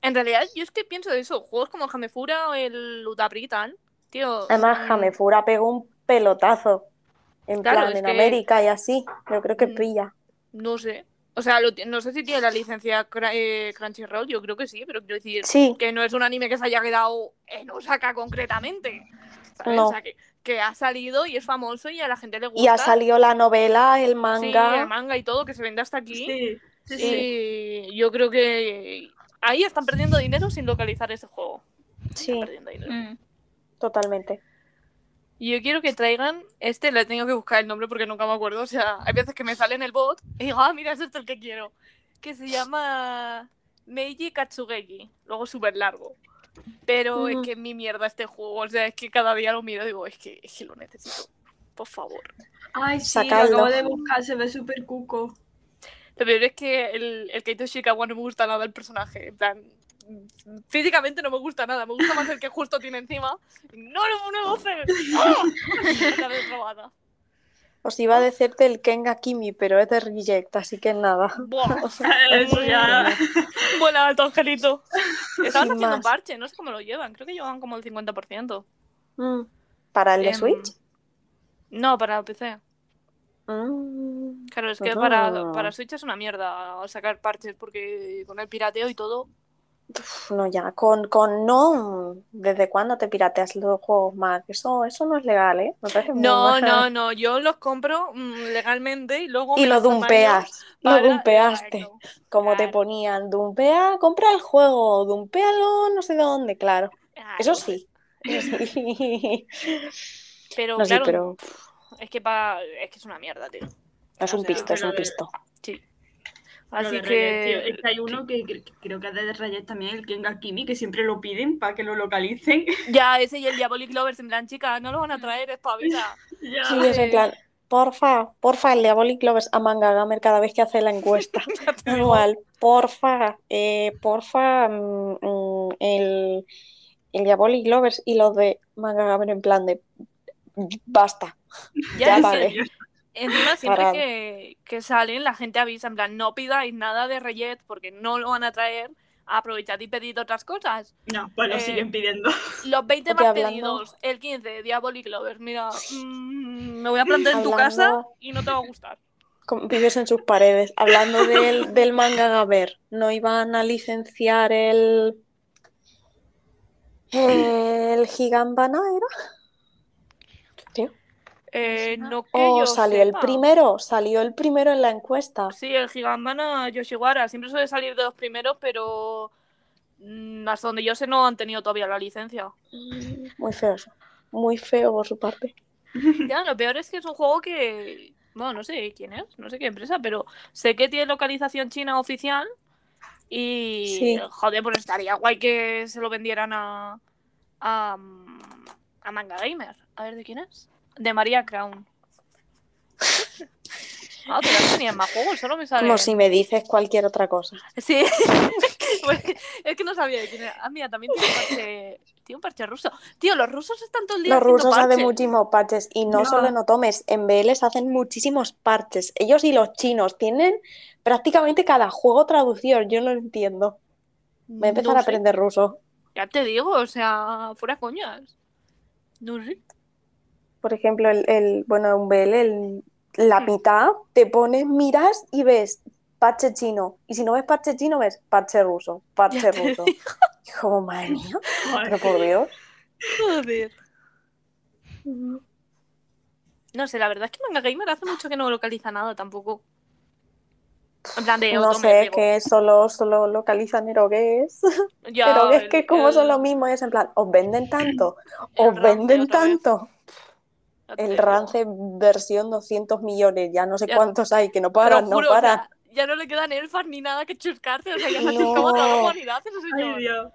En realidad, yo es que pienso de eso. Juegos como Jamefura o el Utapri y tal. Tío. Además, mm, Jamefura pegó un pelotazo. En Claro, plan, en que- América y así. Yo creo que Mm. pilla. No sé. O sea, lo no sé si tiene la licencia eh, Crunchyroll, yo creo que sí, pero quiero decir Sí, que no es un anime que se haya quedado en Osaka concretamente. ¿sabes? No. O sea, que, que ha salido y es famoso y a la gente le gusta. y ha salido la novela, el Sí, manga. el manga y todo, que se vende hasta aquí. Sí, sí, sí. Y yo creo que ahí están perdiendo dinero sin localizar ese juego. Sí, Están perdiendo dinero. Mm. totalmente. Y yo quiero que traigan, este le tengo que buscar el nombre porque nunca me acuerdo, o sea, hay veces que me sale en el bot y digo, ah, mira, es este el que quiero, que se llama Meiji Katsugeki, luego súper largo. Pero es que es mi mierda este juego, o sea, es que cada día lo miro y digo, es que, es que lo necesito, por favor. Ay, sí, Sacadlo. lo acabo de buscar, se ve súper cuco. Lo peor es que el, el Keito Shikawa no me gusta nada el personaje, en plan, físicamente no me gusta nada, me gusta más el que justo tiene encima. No lo no. ¡Ah! Robada. Os iba a decirte el Kenga Kimi, pero es de Reject, así que nada. Buah. Vuela alto, angelito. Estaban haciendo parche, no sé cómo lo llevan. Creo que llevan como el 50%. Mm. ¿Para el de Em, Switch? No, para PC. Mm. Claro, es que para, para Switch es una mierda sacar parches porque con el pirateo y todo. Uf, No, ya, con, con no. ¿Desde cuándo te pirateas los juegos más? Eso, eso no es legal, ¿eh? No, no, no. Yo los compro mm, legalmente y luego. Y me lo dumpeas, lo dumpeaste. Como te ponían, dumpea, compra el juego, dumpealo no sé dónde, claro. Eso Claro. sí. Eso sí. Pero No, sí, claro, pero es que pa- es que es una mierda, tío. es un o sea, pisto, es un pisto. Sí. Así Reyes, tío. que. Es que hay uno que, que- que creo que es de Reyes también, el Kenga Kimi, que siempre lo piden para que lo localicen. Ya, ese y el Diabolic Lovers en plan, chica, no lo van a traer, es pa' vida. Ya. Sí, es en plan, porfa, porfa, el Diabolic Lovers a Manga Gamer cada vez que hace la encuesta anual. Porfa, eh, porfa, mm, mm, el, el Diabolic Lovers y los de Manga Gamer en plan de basta. Ya, vale. que encima siempre que, que salen, la gente avisa, en plan, no pidáis nada de Reyet porque no lo van a traer. Aprovechad y pedid otras cosas. No, pues lo Eh, siguen pidiendo. Los 20 Oye, más hablando- pedidos, el 15, Diabolic Lovers. Mira, mm, me voy a plantar en tu casa y no te va a gustar. Como vives en sus paredes. Hablando del, del Manga Gamer, ¿no iban a licenciar el el Gigambana era? Eh, no que ¿O yo salió el primero? Salió el primero en la encuesta. Sí, el Gigambana Yoshiwara. Siempre suele salir de los primeros, pero mm, hasta donde yo sé no han tenido todavía la licencia. Muy feo eso. Muy feo por su parte. Ya, lo peor es que es un juego que. Bueno, no sé quién es, no sé qué empresa, pero sé que tiene localización china oficial. Y. Sí. Joder, pues estaría guay que se lo vendieran a. a. a Manga Gamer. A ver, ¿de quién es? De María Crown. Ah, que no tenían más juegos, solo me sale. Como si me dices cualquier otra cosa. Sí. Pues, es que no sabía de quién era. Ah, mira, también tiene un parche. Tiene un parche ruso. Tío, los rusos están todo el día Los rusos hacen muchísimos parches y no Ya. solo en Otomes, en BLs hacen muchísimos parches. Ellos y los chinos tienen prácticamente cada juego traducido. Yo no lo entiendo. Voy a empezar No a sé. aprender ruso. Ya te digo, o sea, fuera coñas. No sé. Por ejemplo, el, el- bueno, un BL, el- la mitad te pones, miras y ves parche chino. Y si no ves parche chino, ves parche ruso, parche ruso. como, madre mía, pero por Dios. Joder. No sé, la verdad es que Manga Gamer hace mucho que no localiza nada tampoco. En plan de No sé, digo. que solo, solo localizan erogues. Ya, Pero es el- que como son lo mismo, es en plan, os venden tanto, el os venden tanto. El. Rance versión 200 millones, ya no sé Ya- cuántos hay, que no paran, no juro, o sea, paran. ya no le quedan elfas ni nada que chuscarse, o sea, ya se ha No. chuscado toda la humanidad ese Ay, señor. Dios.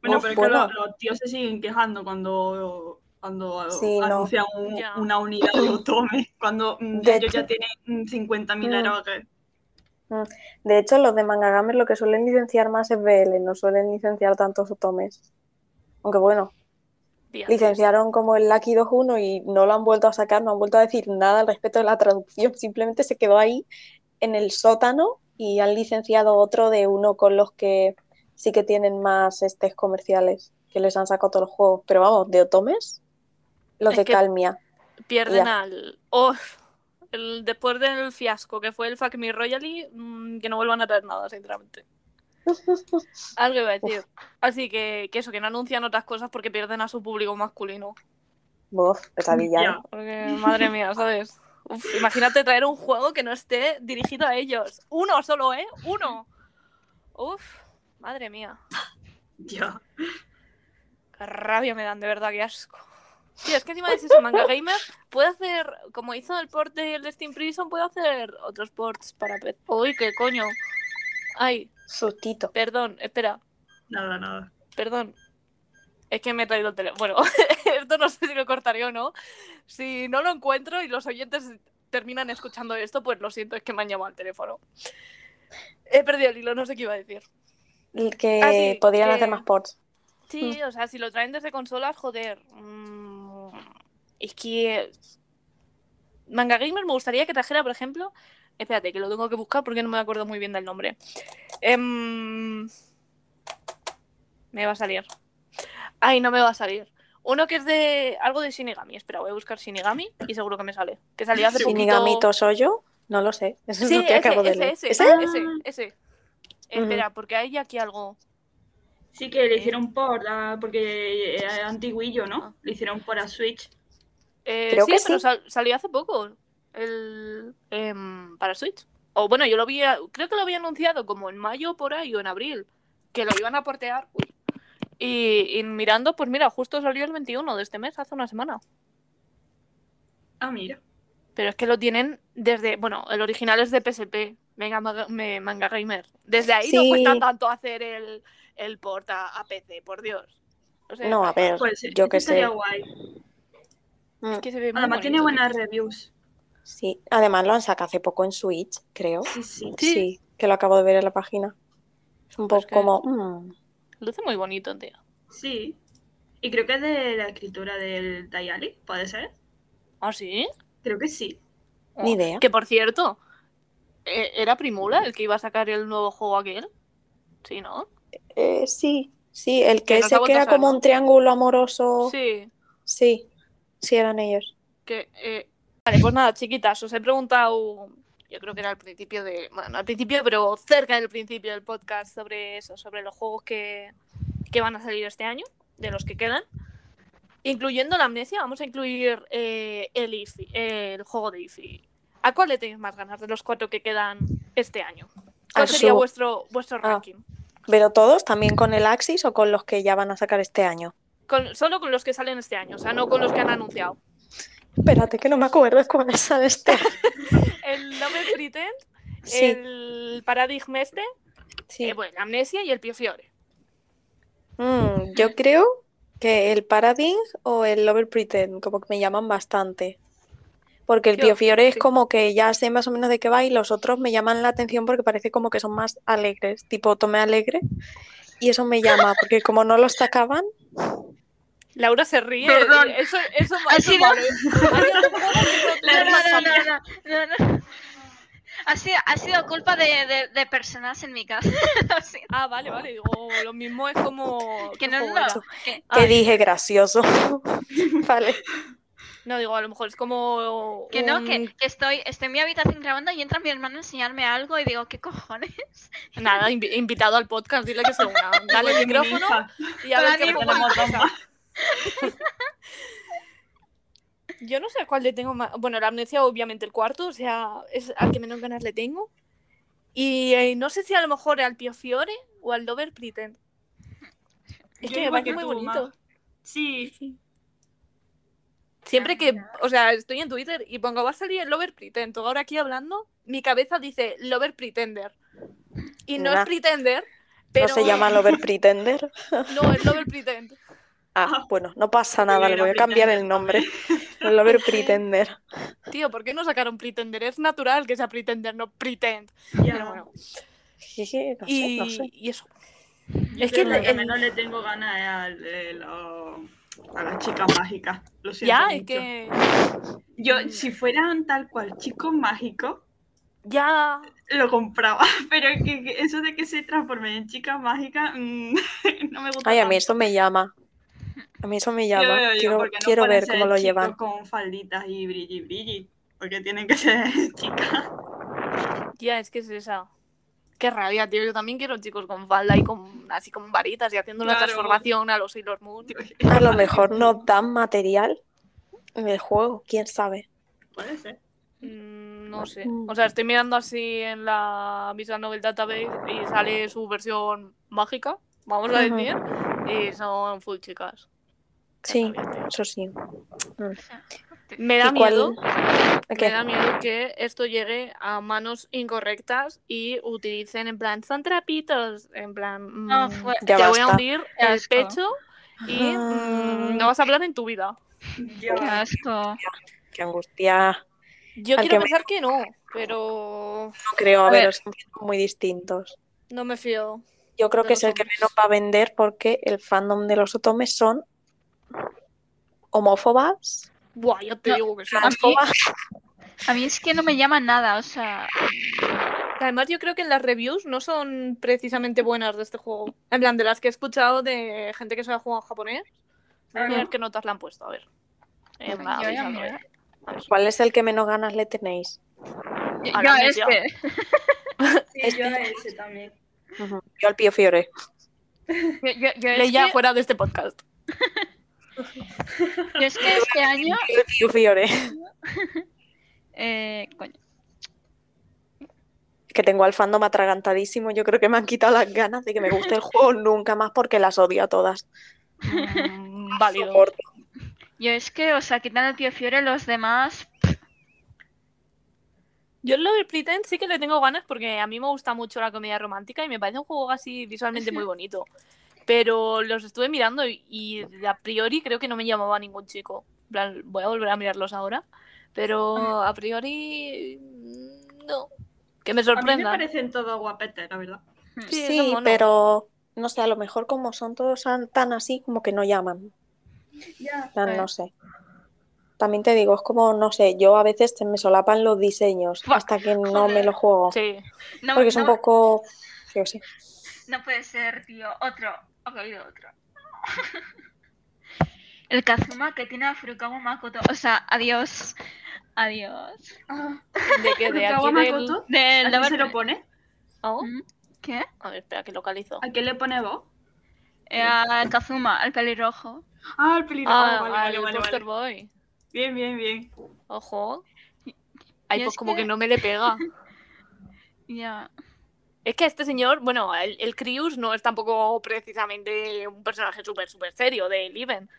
Bueno, Uf, pero es que bueno. los, los tíos se siguen quejando cuando, cuando Sí, no. anuncian un- una unidad de Otome, cuando mm, De ellos hecho- ya tienen mm, 50.000 Mm. eroges. De hecho, los de Manga Gamer lo que suelen licenciar más es BL, no suelen licenciar tantos otomes. Aunque bueno, Licenciaron como el Lucky 2.1 y no lo han vuelto a sacar, no han vuelto a decir nada al respecto de la traducción, simplemente se quedó ahí en el sótano y han licenciado otro de uno con los que sí que tienen más estés comerciales, que les han sacado todos los juegos. Pero vamos, de otomes, los Es de Calmia. Pierden Ya. al. Oh, el, después del fiasco que fue el Fuck Me Royally, mm, que no vuelvan a traer nada, sinceramente. Algo iba a decir. Así que, que eso, que no anuncian otras cosas porque pierden a su público masculino. Uf, pesadilla. Ya. ¿eh? Porque, madre mía, ¿sabes? Uf, imagínate traer un juego que no esté dirigido a ellos. Uno solo, ¿eh? Uno. Uf, madre mía. Ya. Qué rabia me dan, de verdad, qué asco. Tío, es que encima de eso, Manga Gamer puede hacer, como hizo el port del Steam Prison, puede hacer otros ports para PC. Uy, qué coño. Ay, Sustito. perdón, espera, Nada, nada. perdón. Es que me he traído el teléfono. Bueno, esto no sé si lo cortaré o no. Si no lo encuentro y los oyentes terminan escuchando esto, pues lo siento, es que me han llamado al teléfono. He perdido el hilo, no sé qué iba a decir. Que Ah, sí, podrían que- hacer más ports. Sí, o sea, si lo traen desde consolas, joder. mm, es que. Manga Gamer me gustaría que trajera, por ejemplo. Espérate, que lo tengo que buscar porque no me acuerdo muy bien del nombre. Em, Me va a salir. Ay, no me va a salir. Uno que es de. algo de Shinigami. Espera, voy a buscar Shinigami y seguro que me sale. Que salía hace poquito. Shinigami Tosoyo, no lo sé. Eso es Sí, lo que ese, acabo de ese, leer. ese, ¿Ese? ese, ese. Espera, porque hay aquí algo. Sí que le hicieron por, porque es antiguillo, ¿no? Ah. Le hicieron por a Switch. Eh, Creo sí, que pero sí. sal- salió hace poco el em, para Switch. O bueno, yo lo había, creo que lo había anunciado como en mayo por ahí o en abril, que lo iban a portear. Uy. Y, y mirando, pues mira, justo salió el 21 de este mes, hace una semana. Ah, mira. Pero es que lo tienen desde, bueno, el original es de PSP, Venga, me- Manga Gamer. Desde ahí no cuesta tanto hacer el, el port a, a PC, por Dios. O sea, No, a ver, Pues sí, yo estaría sé. guay. Es que se ve muy Además tiene buenas reviews. Sí, además lo han sacado hace poco en Switch, creo. Sí, sí. Sí. Sí, que lo acabo de ver en la página. Es un Pues poco como... mm, Luce muy bonito, tío. Sí. Y creo que es de la escritura del Dayali, ¿puede ser? ¿Ah, sí? Creo que sí. Ni idea. Que por cierto, eh, ¿era Primula el que iba a sacar el nuevo juego aquel? Sí, ¿no? Eh, sí, sí, el Que que no se ha ese vuelto que a era saber, como ¿no? un triángulo amoroso. Sí, Sí, sí eran ellos. que... eh, Vale, pues nada, chiquitas, os he preguntado, yo creo que era al principio de... Bueno, no al principio, pero cerca del principio del podcast sobre eso, sobre los juegos que, que van a salir este año, de los que quedan. Incluyendo la amnesia, vamos a incluir eh, el IFI, el juego de IFI. ¿A cuál le tenéis más ganas de los cuatro que quedan este año? ¿Cuál sería vuestro, vuestro Ah. ranking? ¿Pero todos también con el Axis o con los que ya van a sacar este año? Con- solo con los que salen este año, o sea, no con los que han anunciado. Espérate que no me acuerdo cuáles son este. El Love Pretend, Sí, el Paradigma este, sí. eh, bueno, la Amnesia y el Pio Fiore. Mm, yo creo que el Paradigm o el Lover Pretend como que me llaman bastante. Porque el Pio Fiore es sí. como que ya sé más o menos de qué va y los otros me llaman la atención porque parece como que son más alegres, tipo Tome Alegre. Y eso me llama, porque como no los sacaban, Laura se ríe. Perdón. Eso, eso, Ha eso que no No, no, no, no, no, no. Ha sido, ha sido culpa de, de, de personas en mi casa. Ah, vale, vale. Digo, lo mismo es como. que ¿qué no lo. Que, que Ah, dije gracioso. Vale. No, digo, a lo mejor es como. que no, que, que estoy, estoy en mi habitación grabando y entra mi hermano a enseñarme algo y digo, ¿qué cojones? Nada, invi- invitado al podcast, dile que se una. Dale el micrófono y a ver qué mí, juego le tenemos interesa. dos más. Yo no sé a cuál le tengo más. Bueno, la amnesia, obviamente, el cuarto, o sea, es al que menos ganas le tengo. Y eh, no sé si a lo mejor al Pio Fiore o al Lover Pretend. Es Yo que me parece muy bonito. Sí, Siempre que, o sea, estoy en Twitter y pongo va a salir el Lover Pretend, ahora aquí hablando, mi cabeza dice Lover Pretender. Y no Nah. es Pretender, Pero... ¿No se llama Lover Pretender? No, es Lover Pretend. Ah, bueno, no pasa nada, le voy a cambiar el nombre. también. Lover Pretender. Tío, ¿por qué no sacaron Pretender? Es natural que sea Pretender, no Pretend. Pero Ya. bueno. No sé, Y, no sé. y eso. Yo Es que el- el- menos le tengo ganas es al de lo- a las chicas mágicas. Lo siento Ya, mucho. es que. Yo, si fueran tal cual chicos mágicos, Ya. lo compraba. Pero que, que eso de que se transformen en chicas mágicas, mm, no me gusta. Ay, a mí eso me llama. A mí eso me llama. yo, Quiero, no quiero ver cómo lo chicos llevan. Con falditas y brilli brilli. Porque tienen que ser chicas. Ya, es que es esa. Qué rabia, tío. Yo también quiero chicos con falda y con así con varitas y haciendo una Claro. transformación a los Sailor Moon. A lo mejor nos dan material en el juego, quién sabe. Puede ser. Mm, No sé. Mm. O sea, estoy mirando así en la Visual Novel Database y sale su versión mágica, vamos a decir, y son full chicas. Sí, eso sí. Me da ¿Y cuál- miedo, me da miedo que esto llegue a manos incorrectas y utilicen en plan, son trapitos, en plan, mm, No, fue- Ya te voy a hundir Qué el asco. pecho y Ah. mm, no vas a hablar en tu vida. Qué asco. Qué angustia. Yo Al quiero que me- pensar que no, pero No creo, a, A ver, ver. son muy distintos. no me fío. Yo creo que es el que menos va a vender porque el fandom de los otomes son homófobas, Buah, ya te No, digo que mí- transfobas. A mí es que no me llama nada, o sea, Además, yo creo que las reviews no son precisamente buenas de este juego. En plan, de las que he escuchado de gente que se ha jugado en japonés. Voy a mirar qué notas le han puesto, a ver. En voy a ver. ¿Cuál es el que menos ganas le tenéis? yo, A yo la es necia. que sí, yo a ese también. Yo al Pío Fiore. yo, yo, yo es Leia que, fuera de este podcast. yo es que este año, Yo Fiore. eh, coño, Que tengo al fandom atragantadísimo. Yo creo que me han quitado las ganas de que me guste el juego nunca más porque las odio a todas. Mm, válido. Soporto. yo es que, o sea, quitan el Pio Fiore, los demás, Yo en Lover Pretend sí que le tengo ganas porque a mí me gusta mucho la comedia romántica y me parece un juego así visualmente muy bonito. Pero los estuve mirando y, y a priori creo que no me llamaba ningún chico. En plan, voy a volver a mirarlos ahora. Pero a priori mm, no. Que me A mí me sorprenda. parecen todos guapetes, la verdad. Sí, son Sí, pero no sé, a lo mejor como son todos tan- así, como que no llaman. Ya. En plan, Eh. No sé. También te digo, es como, no sé, yo a veces se me solapan los diseños Buah, hasta que no joder. me lo juego. Sí. no, Porque es un poco, yo qué sé. no puede ser, tío, otro, ok, otro. El Kazuma que tiene a Furukawa Makoto, o sea, adiós, adiós. Ah, ¿De qué? De aquí. Makoto, Del ¿A quién se lo pone? Oh. ¿Qué? A ver, espera, que localizo. ¿A quién le pone voz? Eh, al Kazuma, al pelirrojo. Ah, el peligro. Ah, vale, al vale, vale, Poster vale. Boy. Bien, bien, bien. Ojo. Ay, Y pues es como que... que- no me le pega. Ya. Es que este señor, bueno, el, el Crius no es tampoco precisamente un personaje súper, súper serio de Eleven.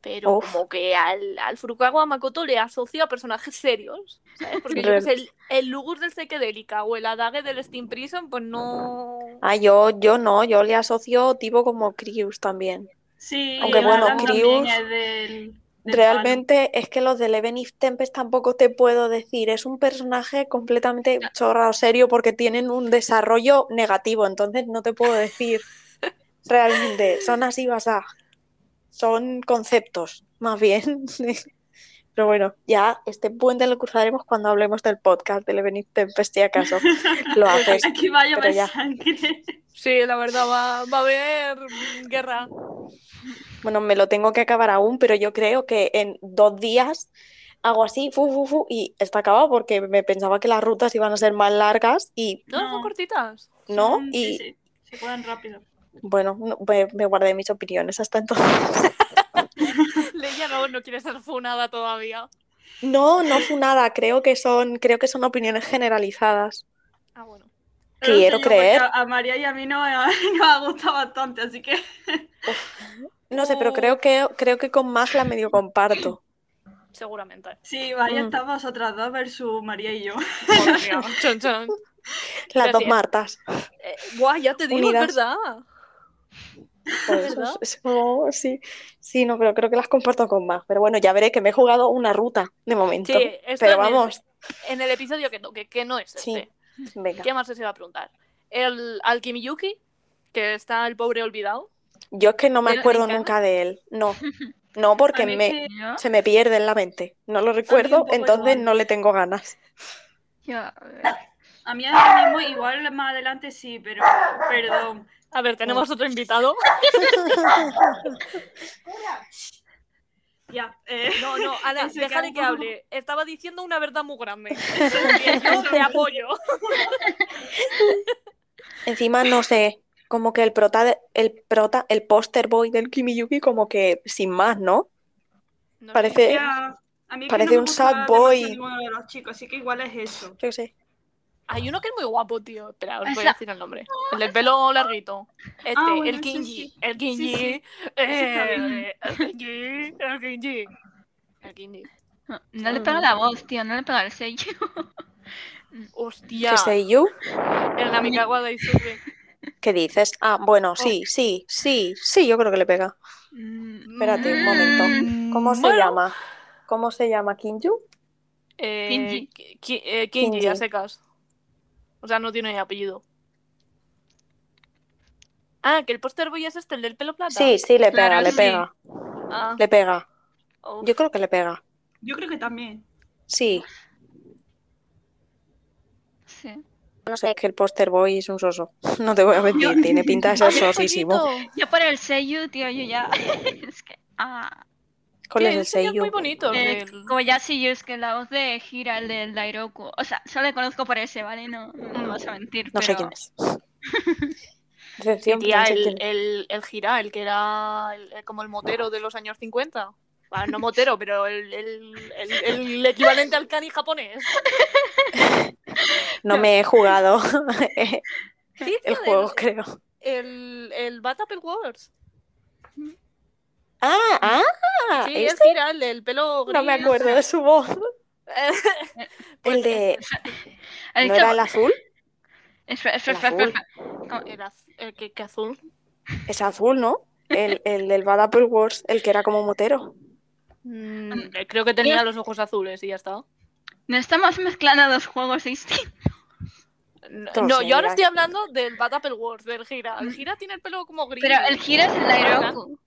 Pero Uf. como que al, al Furukawa Makoto le asocio a personajes serios, ¿sabes? Porque yo sé, el, el Lugus del Psychedelica o el Adage del Steam Prison, pues no... Ah, yo, yo no, yo le asocio tipo como Crius también. Sí, Aunque bueno, Crius, es del, del Realmente es que los de Eleven If Tempest tampoco te puedo decir, es un personaje completamente chorrado serio porque tienen un desarrollo negativo, entonces no te puedo decir realmente, son así basadas, son conceptos, más bien. Pero bueno, ya este puente lo cruzaremos cuando hablemos del podcast de Eleven If Tempest, si acaso lo haces. Aquí va a llover sangre. Sí, la verdad, va, va a haber guerra. Bueno, me lo tengo que acabar aún, pero yo creo que en dos días hago así, fu, fu, fu, y está acabado porque me pensaba que las rutas iban a ser más largas y No, son No. cortitas. no, y Sí, sí, se juegan rápido. bueno, no, me, me guardé mis opiniones hasta entonces. Leia no, no quiere ser funada todavía. No, no fue nada, creo que son, creo que son opiniones generalizadas. Ah, bueno. Quiero yo, creer. A, a María y a mí no, nos ha gustado bastante, así que No sé, pero creo que, creo que con más la medio comparto. Seguramente. sí, María Mm. está vosotras dos versus María y yo. Chon, chon. Las Pero dos sí, Martas. Eh, guau, ya te digo, Unidas. es verdad. Por eso ¿Verdad? sí, sí, no, pero creo que las comparto con más. Pero bueno, ya veré que me he jugado una ruta de momento. Sí, pero en el- vamos, En el episodio que toque, que no es Sí. este. venga. ¿Qué más se iba a preguntar? El Alkimiyuki, que está el pobre olvidado. Yo es que no me ¿Del acuerdo nunca de él. No, no, porque me, que- se me pierde en la mente. No lo recuerdo, entonces igual. no le tengo ganas. yo, a ver. A mí ahora mismo, igual más adelante sí, pero perdón. A ver, tenemos otro invitado. Ya, eh, No, no, Ana, déjale que hable. Estaba diciendo una verdad muy grande. Yo le apoyo. Encima, no sé, como que el prota, de- el prota, el poster boy del Kimiyuki, como que sin más, ¿no? Parece, ya, a mí es que parece no un sad boy. ninguno de los chicos, así que igual es eso. yo qué sé. Hay uno que es muy guapo, tío. Espera, os voy a decir el nombre. El del pelo larguito. Este, Ah, bueno, el Kinji. sí. El Kinji. Sí, eh, el Kinji. El Kinji. El Kinji. No, no le pega la voz, tío, no le pega el sello. Hostia. ¿Qué yo? El Namikawa Daisuke. ¿Qué dices? Ah, bueno, sí, sí, sí, sí, yo creo que le pega. Mm, Espérate un momento. ¿Cómo se Bueno, llama? ¿Cómo se llama? ¿Kinju? Eh, Kinji. Ki- Ki- eh, Kinji, Kinji. a secas. O sea, no tiene apellido. Ah, que el póster boy es este, el del pelo plata. Sí, sí, le pega, Claro, le sí. pega, Ah, le pega. uf. Yo creo que le pega. Yo creo que también. Sí, sí. No sé, es que el poster boy es un soso. No te voy a mentir, tiene pinta de ser ¡Ah, qué sosísimo. Yo por el sello, tío, yo ya. es que. Ah. ¿Cuál Sí, es el ya sello? muy bonito. Eh, el- como ya sí, yo es que la voz de Gira, el del Dairoku. O sea, solo le conozco por ese, ¿vale? No, no me vas a mentir. No sé pero- quién es. Sí, tía, no sé el, es. el, el Gira, el que era el- como el motero de los años 50. Ah, no motero, pero el, el, el, el equivalente al cani japonés. No me he jugado Sí, el juego, el, creo. el, el Bad Apple Wars. Ah, ah, Sí, el ¿este? Gira, el del pelo gris. No me acuerdo de su voz. Pues El de... El ¿No era el azul? Espera, espera, el espera, el, az- el que, que azul. Es azul, ¿no? El, el del Bad Apple Wars, el que era como motero. Mm, creo que tenía los ojos azules y ya está. No estamos mezclando dos juegos distintos. No, yo ahora estoy hablando del Bad Apple Wars, del Gira. El Gira tiene el pelo como gris. Pero el Gira es el Dairoku.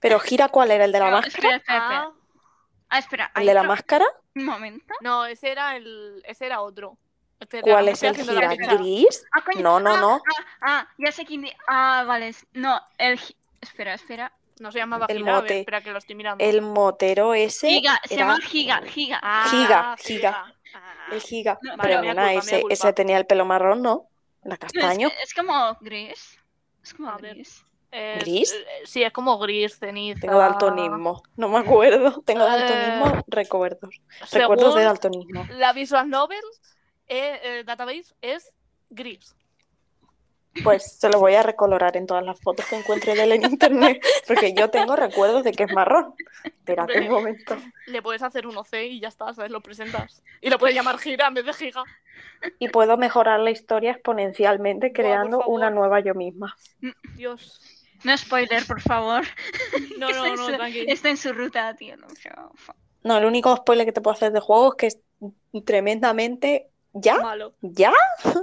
Pero gira, ¿cuál era? ¿El de la No, máscara? espera, espera, espera. Ah, espera. ¿El de la otro- máscara? Un momento. no, ese era el, ese era otro. Espera, ¿Cuál es el gira? ¿Gris? Ah, coño. No, no, ah, no. Ah, ah, ya sé quién. Ah, vale. No, el. Espera, espera. No se llamaba El Gira, a ver, mote. espera que lo estoy mirando. El motero ese Giga, se era llama Giga, Giga. Ah, Giga, Giga. Ah. el giga. No, Pero nena, culpa, mea ese, tenía el pelo marrón, ¿no? Es, castaño. es como gris. Es como A gris. Es- ¿Gris? eh, sí, es como gris, ceniza. Tengo daltonismo. No me acuerdo. Tengo Eh, daltonismo, recuerdos. Recuerdos de daltonismo. la Visual Novel, eh, el database es gris. Pues se lo voy a recolorar en todas las fotos que encuentre de él en internet. Porque yo tengo recuerdos de que es marrón. Espérate un momento. Le puedes hacer un OC y ya está, ¿sabes? Lo presentas. Y lo puedes llamar Gira en vez de Giga. Y puedo mejorar la historia exponencialmente por creando una nueva yo misma. Dios. No spoiler, por favor. No, no, no, su-. Está en su ruta, tío. No, No, el único spoiler que te puedo hacer de juego es que es tremendamente. ¿Ya? Malo. ¿Ya?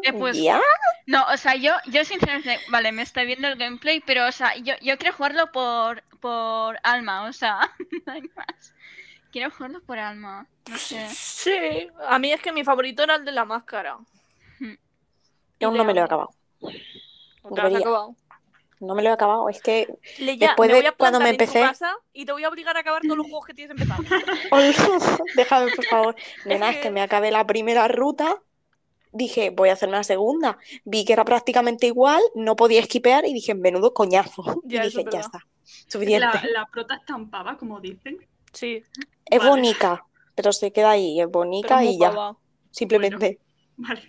Eh, pues, ¿Ya? No, o sea, yo, yo sinceramente, vale, me está viendo el gameplay, pero, o sea, yo, yo quiero jugarlo por, por alma, o sea, no hay más. Quiero jugarlo por alma, no sé. Sí, a mí es que mi favorito era el de la máscara. Hmm. Y Aún no me lo he acabado. ¿O te lo has acabado? No me lo he acabado. Es que Leia, Después me de voy a cuando me en tu empecé- casa y te voy a obligar a acabar todos los juegos que tienes empezados. Déjame, por favor. Nena, es que- que me acabé la primera ruta. Dije, voy a hacerme la segunda. Vi que era prácticamente igual, no podía esquipear y dije, menudo coñazo. Ya, y dije, ya está. Suficiente. La, la prota estampada, como dicen. Sí, Es Vale. bonita, pero se queda ahí. Es bonita y ya. Simplemente. Vale.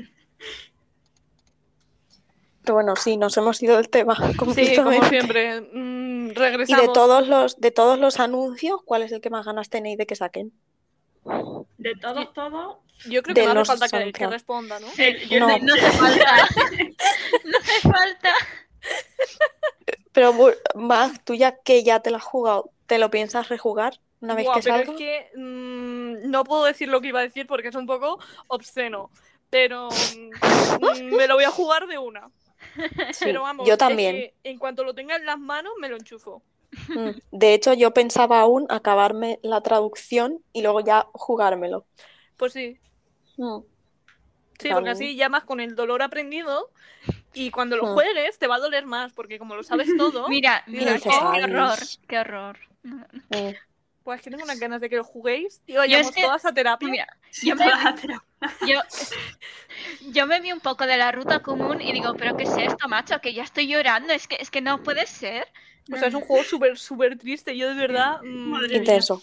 Pero bueno, sí, nos hemos ido del tema. Sí, como siempre. Mm, Y regresamos. de todos los, de todos los anuncios, ¿cuál es el que más ganas tenéis de que saquen? De todos, todos. Yo creo que De no hace falta que, que responda, ¿no? el- yo No. de- No hace falta. No hace falta. Pero Mag, tú ya que ya te lo has jugado, ¿te lo piensas rejugar una vez Buah, que pero salga? es que mm, no puedo decir lo que iba a decir porque es un poco obsceno. Pero mm, me lo voy a jugar de una. Sí, Pero vamos, yo es también. que en cuanto lo tenga en las manos, me lo enchufo. Mm. De hecho, yo pensaba aún acabarme la traducción y luego ya jugármelo. Pues sí. Mm. Sí, También. porque así ya más con el dolor aprendido y cuando lo Hmm. juegues te va a doler más porque como lo sabes todo, Mira, mira, qué, qué horror, qué horror. Mm. Pues que tengo unas ganas de que lo juguéis y vayamos es que- todas a terapia. Mira, Yo me- yo, yo vi un poco de la ruta común y digo, pero ¿qué es esto, macho? Que ya estoy llorando, es que, es que no puede ser. O sea, es un juego súper, súper triste. Yo de verdad... mm, Madre mía. Intenso.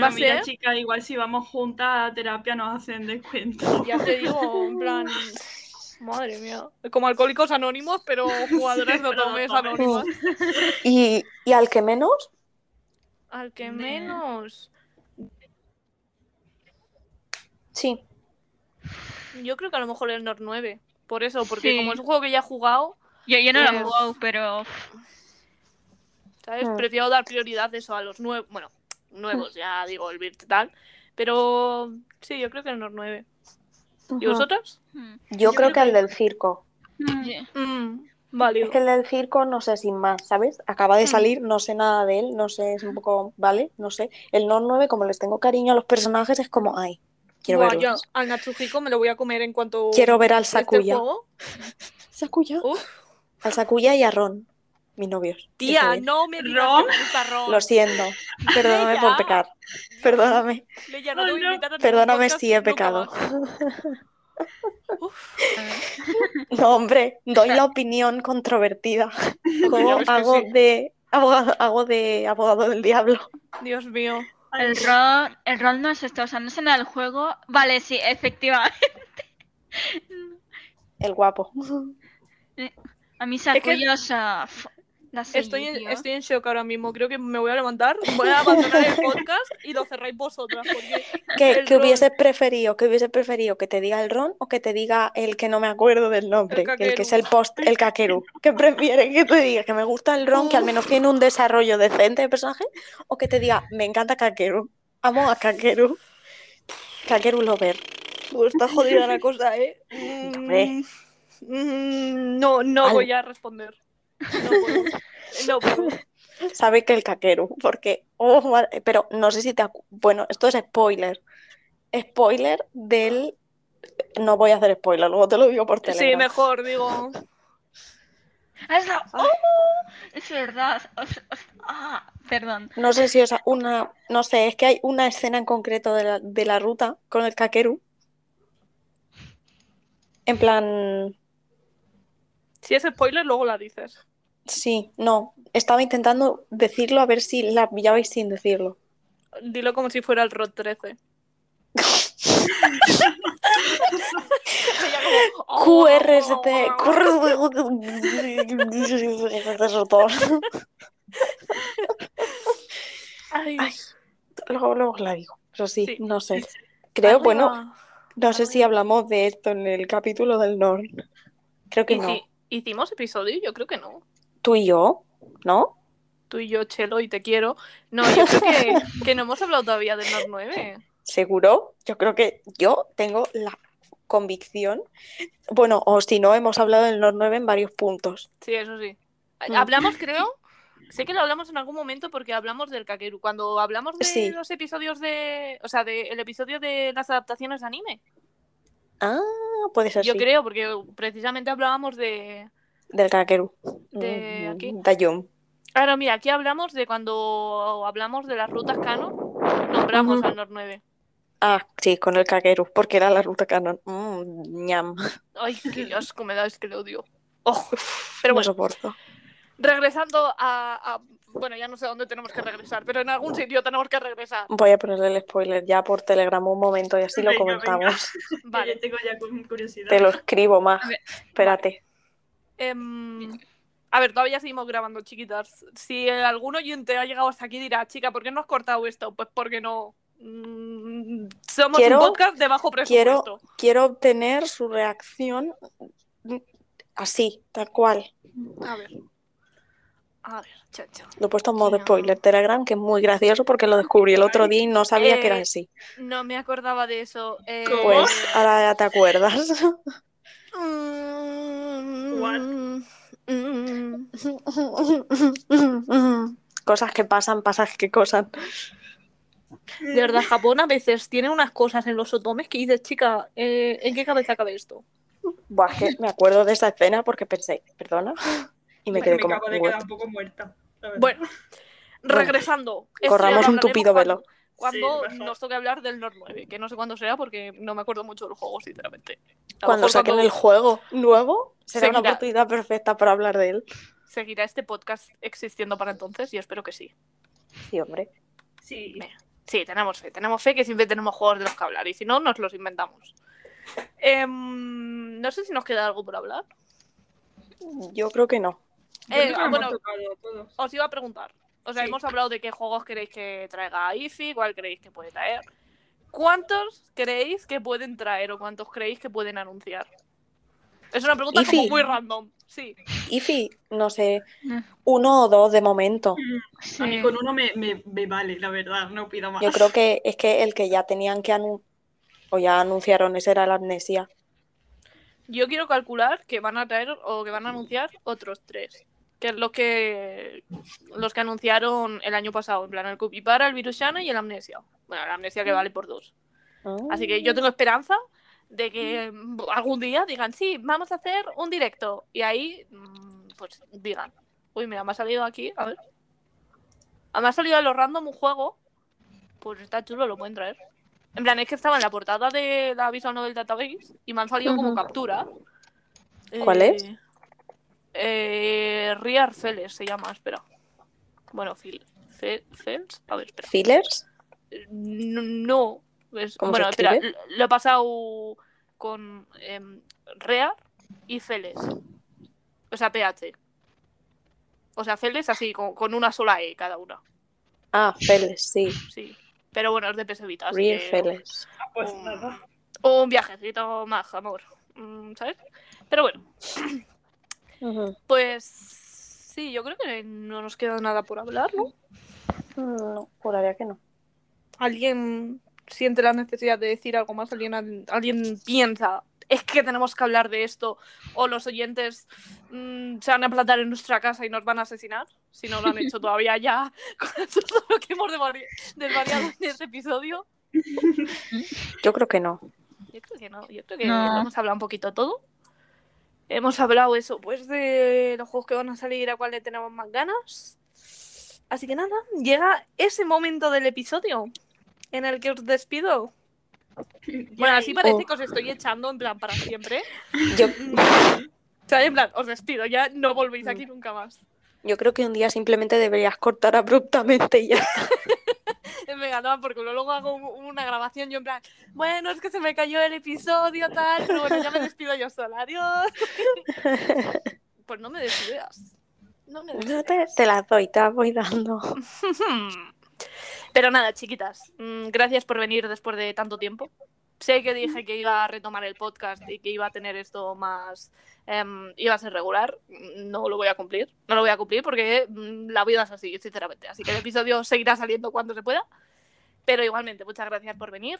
Va a ser- chicas, igual si vamos juntas a terapia nos hacen descuento. Ya te digo, en plan... Madre mía. Como alcohólicos anónimos, pero jugadores Sí, de anónimos. Y, y al que menos, Al que De- menos... sí. Yo creo que a lo mejor el Nord 9. Por eso, porque Sí. como es un juego que ya he jugado, Yo, yo no lo he Pues- jugado, pero ¿sabes? Mm. Prefiero dar prioridad eso a los nuevos. Bueno, nuevos, ya digo, el Virt y tal. Pero sí, yo creo que el Nord 9. ¿Y Ujú. vosotros? mm, Yo Yo creo creo que el que- del circo. Mm. sí. Mm, válido. Es que el del circo, no sé, sin más, ¿sabes? Acaba de Mm. salir, no sé nada de él, no sé, es un poco, ¿vale? No sé. El No 9, como les tengo cariño a los personajes, es como, ay, quiero verlo. yo al Natsuhiko me lo voy a comer en cuanto Quiero ver al este Sakuya. juego. Sakuya. Uf, Al Sakuya y a Ron, mis novios. tía, no me digas Ron. que me gusta Ron. Lo siento. Perdóname por pecar. Perdóname. Leia, no te Oh, voy a ningún Perdóname si he pecado. Uf. No, hombre, doy la opinión controvertida. Que hago sí. de abogado, hago de abogado del diablo. Dios mío. El rol, el rol no se está usando en el juego. Vale, sí, efectivamente. El guapo. A mí que- Sakuya, o sea, f- la Estoy en, estoy en shock ahora mismo. Creo que me voy a levantar, voy a abandonar el podcast y lo cerráis vosotras. ¿Qué, Ron. hubieses preferido? ¿Qué hubieses preferido? ¿Que te diga el Ron o que te diga el que no me acuerdo del nombre? El El, que es el post, el Kakeru. ¿Qué prefieres que te diga? ¿Que me gusta el Ron, que al menos tiene un desarrollo decente de personaje? ¿O que te diga, me encanta Kakeru? Amo a Kakeru. Kakeru Lover. Pues está jodida la cosa, ¿eh? Hombre. Mm, no, no Al- voy a responder. No puedo. No puedo. Sabe que el Kakeru, porque... oh, madre- pero no sé si te... Bueno, esto es spoiler. Spoiler del... No voy a hacer spoiler, luego te lo digo por Sí, Telegram. mejor, digo. Ah, ¡Oh! es verdad. o sea, o sea, ah, perdón. No sé si os ha- una, no sé, es que hay una escena en concreto de la, de la ruta con el Kakeru. En plan, Si es spoiler, luego la dices. Sí, no, estaba intentando decirlo a ver si la pillabais sin decirlo. Dilo como si fuera el ROT 13. Ella como, "Oh". QRST, Ay, Ay, luego, luego os la digo, pero sí, Sí. no sé. Creo, bueno, no sé si hablamos de esto en el capítulo del Norn. Creo que no. Hici- ¿Hicimos episodio? Yo creo que no. Tú y yo, ¿no? Tú y yo, Chelo, y te quiero. No, yo creo que, que no hemos hablado todavía del Nord 9. ¿Seguro? Yo creo que yo tengo la convicción. Bueno, o si no, hemos hablado del Nord 9 en varios puntos. Sí, eso sí. Mm. Hablamos, creo. Sé que lo hablamos en algún momento porque hablamos del Kakeru. Cuando hablamos de Sí. los episodios de. O sea, del episodio de las adaptaciones de anime. Ah, puede ser Yo sí. creo, porque precisamente hablábamos de. Del Kakeru. De Mm, aquí. Dayum. Ahora, mira, aquí hablamos de cuando hablamos de las rutas canon. Nombramos Ujú. al Nord 9. Ah, sí, con el Kakeru, porque era la ruta canon. Mm, ñam. Ay, qué asco me da, es que lo odio. Oh, pero no bueno, soporto. regresando a, a- Bueno, ya no sé dónde tenemos que regresar, pero en algún sitio tenemos que regresar. Voy a ponerle el spoiler ya por Telegram un momento y así lo venga. comentamos. Vale. Yo tengo ya cu- curiosidad. Te lo escribo más. Espérate. Em, a ver, todavía seguimos grabando, chiquitas. Si algún oyente ha llegado hasta aquí dirá, chica, ¿por qué no has cortado esto? Pues porque no, mm, somos Quiero- un podcast de bajo presupuesto. Quiero obtener su reacción así, tal cual. A ver. A ver, chacho. Lo he puesto en modo spoiler Telegram, que es muy gracioso porque lo descubrí el otro día y no sabía que era Eh, así. No me acordaba de eso. Eh. Pues ahora ya te acuerdas. Cosas que pasan, pasas que cosas. De verdad, Japón a veces tiene unas cosas en los otomes que dices, chica, eh, ¿en qué cabeza cabe esto? Buah, es que me acuerdo de esa escena porque pensé, perdona, y me quedé como, acabo de un poco muerta. Bueno, regresando. Corramos un tupido velo. Cuando, cuando nos toque hablar del Nord 9, que no sé cuándo será porque no me acuerdo mucho del juego, sinceramente. A Cuando saquen el juego nuevo, será una oportunidad perfecta para hablar de él. ¿Seguirá este podcast existiendo para entonces? Y espero que sí. Sí, hombre. Sí. Sí, tenemos fe. Tenemos fe que siempre tenemos juegos de los que hablar. Y si no, nos los inventamos. Em, no sé si nos queda algo por hablar. Yo creo que no. Eh, bueno, os iba a preguntar. O sea, Sí. hemos hablado de qué juegos queréis que traiga IFI, cuál creéis que puede traer. ¿Cuántos creéis que pueden traer o cuántos creéis que pueden anunciar? Es una pregunta como IFI. muy random. Sí. Ifi, no sé, Mm. uno o dos de momento. A mí con uno me, me, me vale, la verdad, no pido más. Yo creo que es que el que ya tenían que anunciar, o ya anunciaron, ese era la amnesia. Yo quiero calcular que van a traer o que van a anunciar otros tres. Que es lo que los que anunciaron el año pasado. En plan, el Cupipara, el Virushana y el Amnesia. Bueno, la Amnesia que vale por dos. Así que yo tengo esperanza de que mm, algún día digan, sí, vamos a hacer un directo. Y ahí, mm, pues digan, uy, mira, me ha salido aquí, a ver. Ah, Me ha salido a lo random un juego. Pues está chulo, lo pueden traer. En plan, es que estaba en la portada de la Visual Novel Database y me han salido como captura. ¿Cuál Eh, es? Eh, Riar Feles se llama, espera. Bueno, Phil. Fe- Fels, a ver, espera. ¿Fillers? No, no. es- ¿Cómo bueno, espera, lo he pasado con em, Rear y Feles. O sea, PH. O sea, Feles así, con, con una sola E cada una. Ah, Feles, sí. Sí. Pero bueno, es de PS Vita. así Real que- Feles. Un viajecito más, amor. Mm, ¿Sabes? Pero bueno, Pues sí, yo creo que no nos queda nada por hablar, ¿no? No, juraría que no. ¿Alguien siente la necesidad de decir algo más? ¿Alguien, alguien piensa, es que tenemos que hablar de esto? ¿O los oyentes mm, se van a plantar en nuestra casa y nos van a asesinar? Si no lo han hecho todavía ya con todo lo que hemos desvari- desvariado en este episodio. Yo creo que no. Yo creo que no, yo creo que No. hemos hablado un poquito todo. Hemos hablado eso, pues de los juegos que van a salir, a cuál le tenemos más ganas. Así que nada, llega ese momento del episodio en el que os despido. Bueno, así parece Oh. que os estoy echando en plan para siempre. Yo, Mm. O sea, en plan, os despido, ya no volvéis aquí nunca más. yo creo que un día simplemente deberías cortar abruptamente y ya está. Venga, no, porque luego hago un- una grabación yo en plan, bueno, es que se me cayó el episodio, tal, pero bueno, ya me despido yo sola, adiós. Pues no me despidas. No me despidas. te, te las doy, te las voy dando. Pero nada, chiquitas, mm, gracias por venir después de tanto tiempo. Sé que dije que iba a retomar el podcast y que iba a tener esto más. em, iba a ser regular. No lo voy a cumplir. No lo voy a cumplir porque mm, la vida es así, sinceramente. Así que el episodio seguirá saliendo cuando se pueda. Pero igualmente, muchas gracias por venir.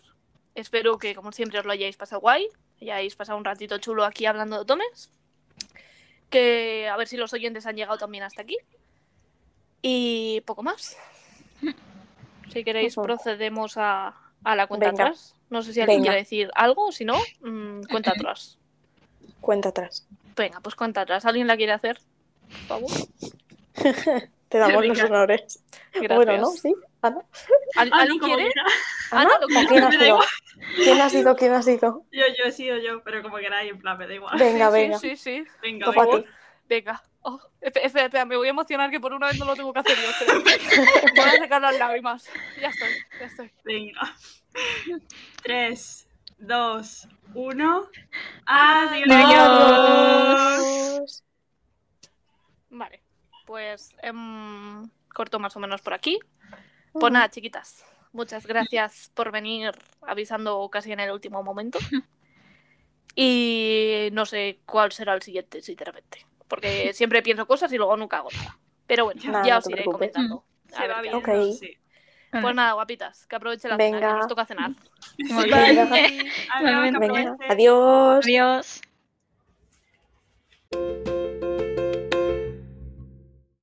Espero que, como siempre, os lo hayáis pasado guay. Hayáis pasado un ratito chulo aquí hablando de Tomes. Que a ver si los oyentes han llegado también hasta aquí. Y poco más. Si queréis, procedemos a, a la cuenta Venga. atrás. No sé si alguien Venga. quiere decir algo, si no, mm, cuenta atrás. Cuenta atrás. Venga, pues cuenta atrás. ¿Alguien la quiere hacer? Por favor. Te damos los honores. Gracias. Bueno, ¿no? Sí. Ana. ¿Al- Ah, ¿Alguien quiere? quiera. Ana, lo ¿O que- quién ha sido? ¿Quién ha sido? ¿Quién ha sido? Yo, yo he sido yo, pero como queráis, en plan, me da igual. Venga, sí, venga. Sí, sí, sí. Venga, venga. Venga. Oh, espera, me voy a emocionar que por una vez no lo tengo que hacer yo. Voy a sacar las lágrimas. Ya estoy, ya estoy. Venga. 3, 2, 1. Adiós. Adiós. Vale. Pues em, corto más o menos por aquí. Pues nada, chiquitas. muchas gracias por venir avisando casi en el último momento. Y no sé cuál será el siguiente, sinceramente porque siempre pienso cosas y luego nunca hago nada. Pero bueno, ya os iré comentando. Mm. Se va bien, Pues nada, guapitas, que aproveche la Venga. nos toca cenar. Sí. Venga. Adiós. Adiós.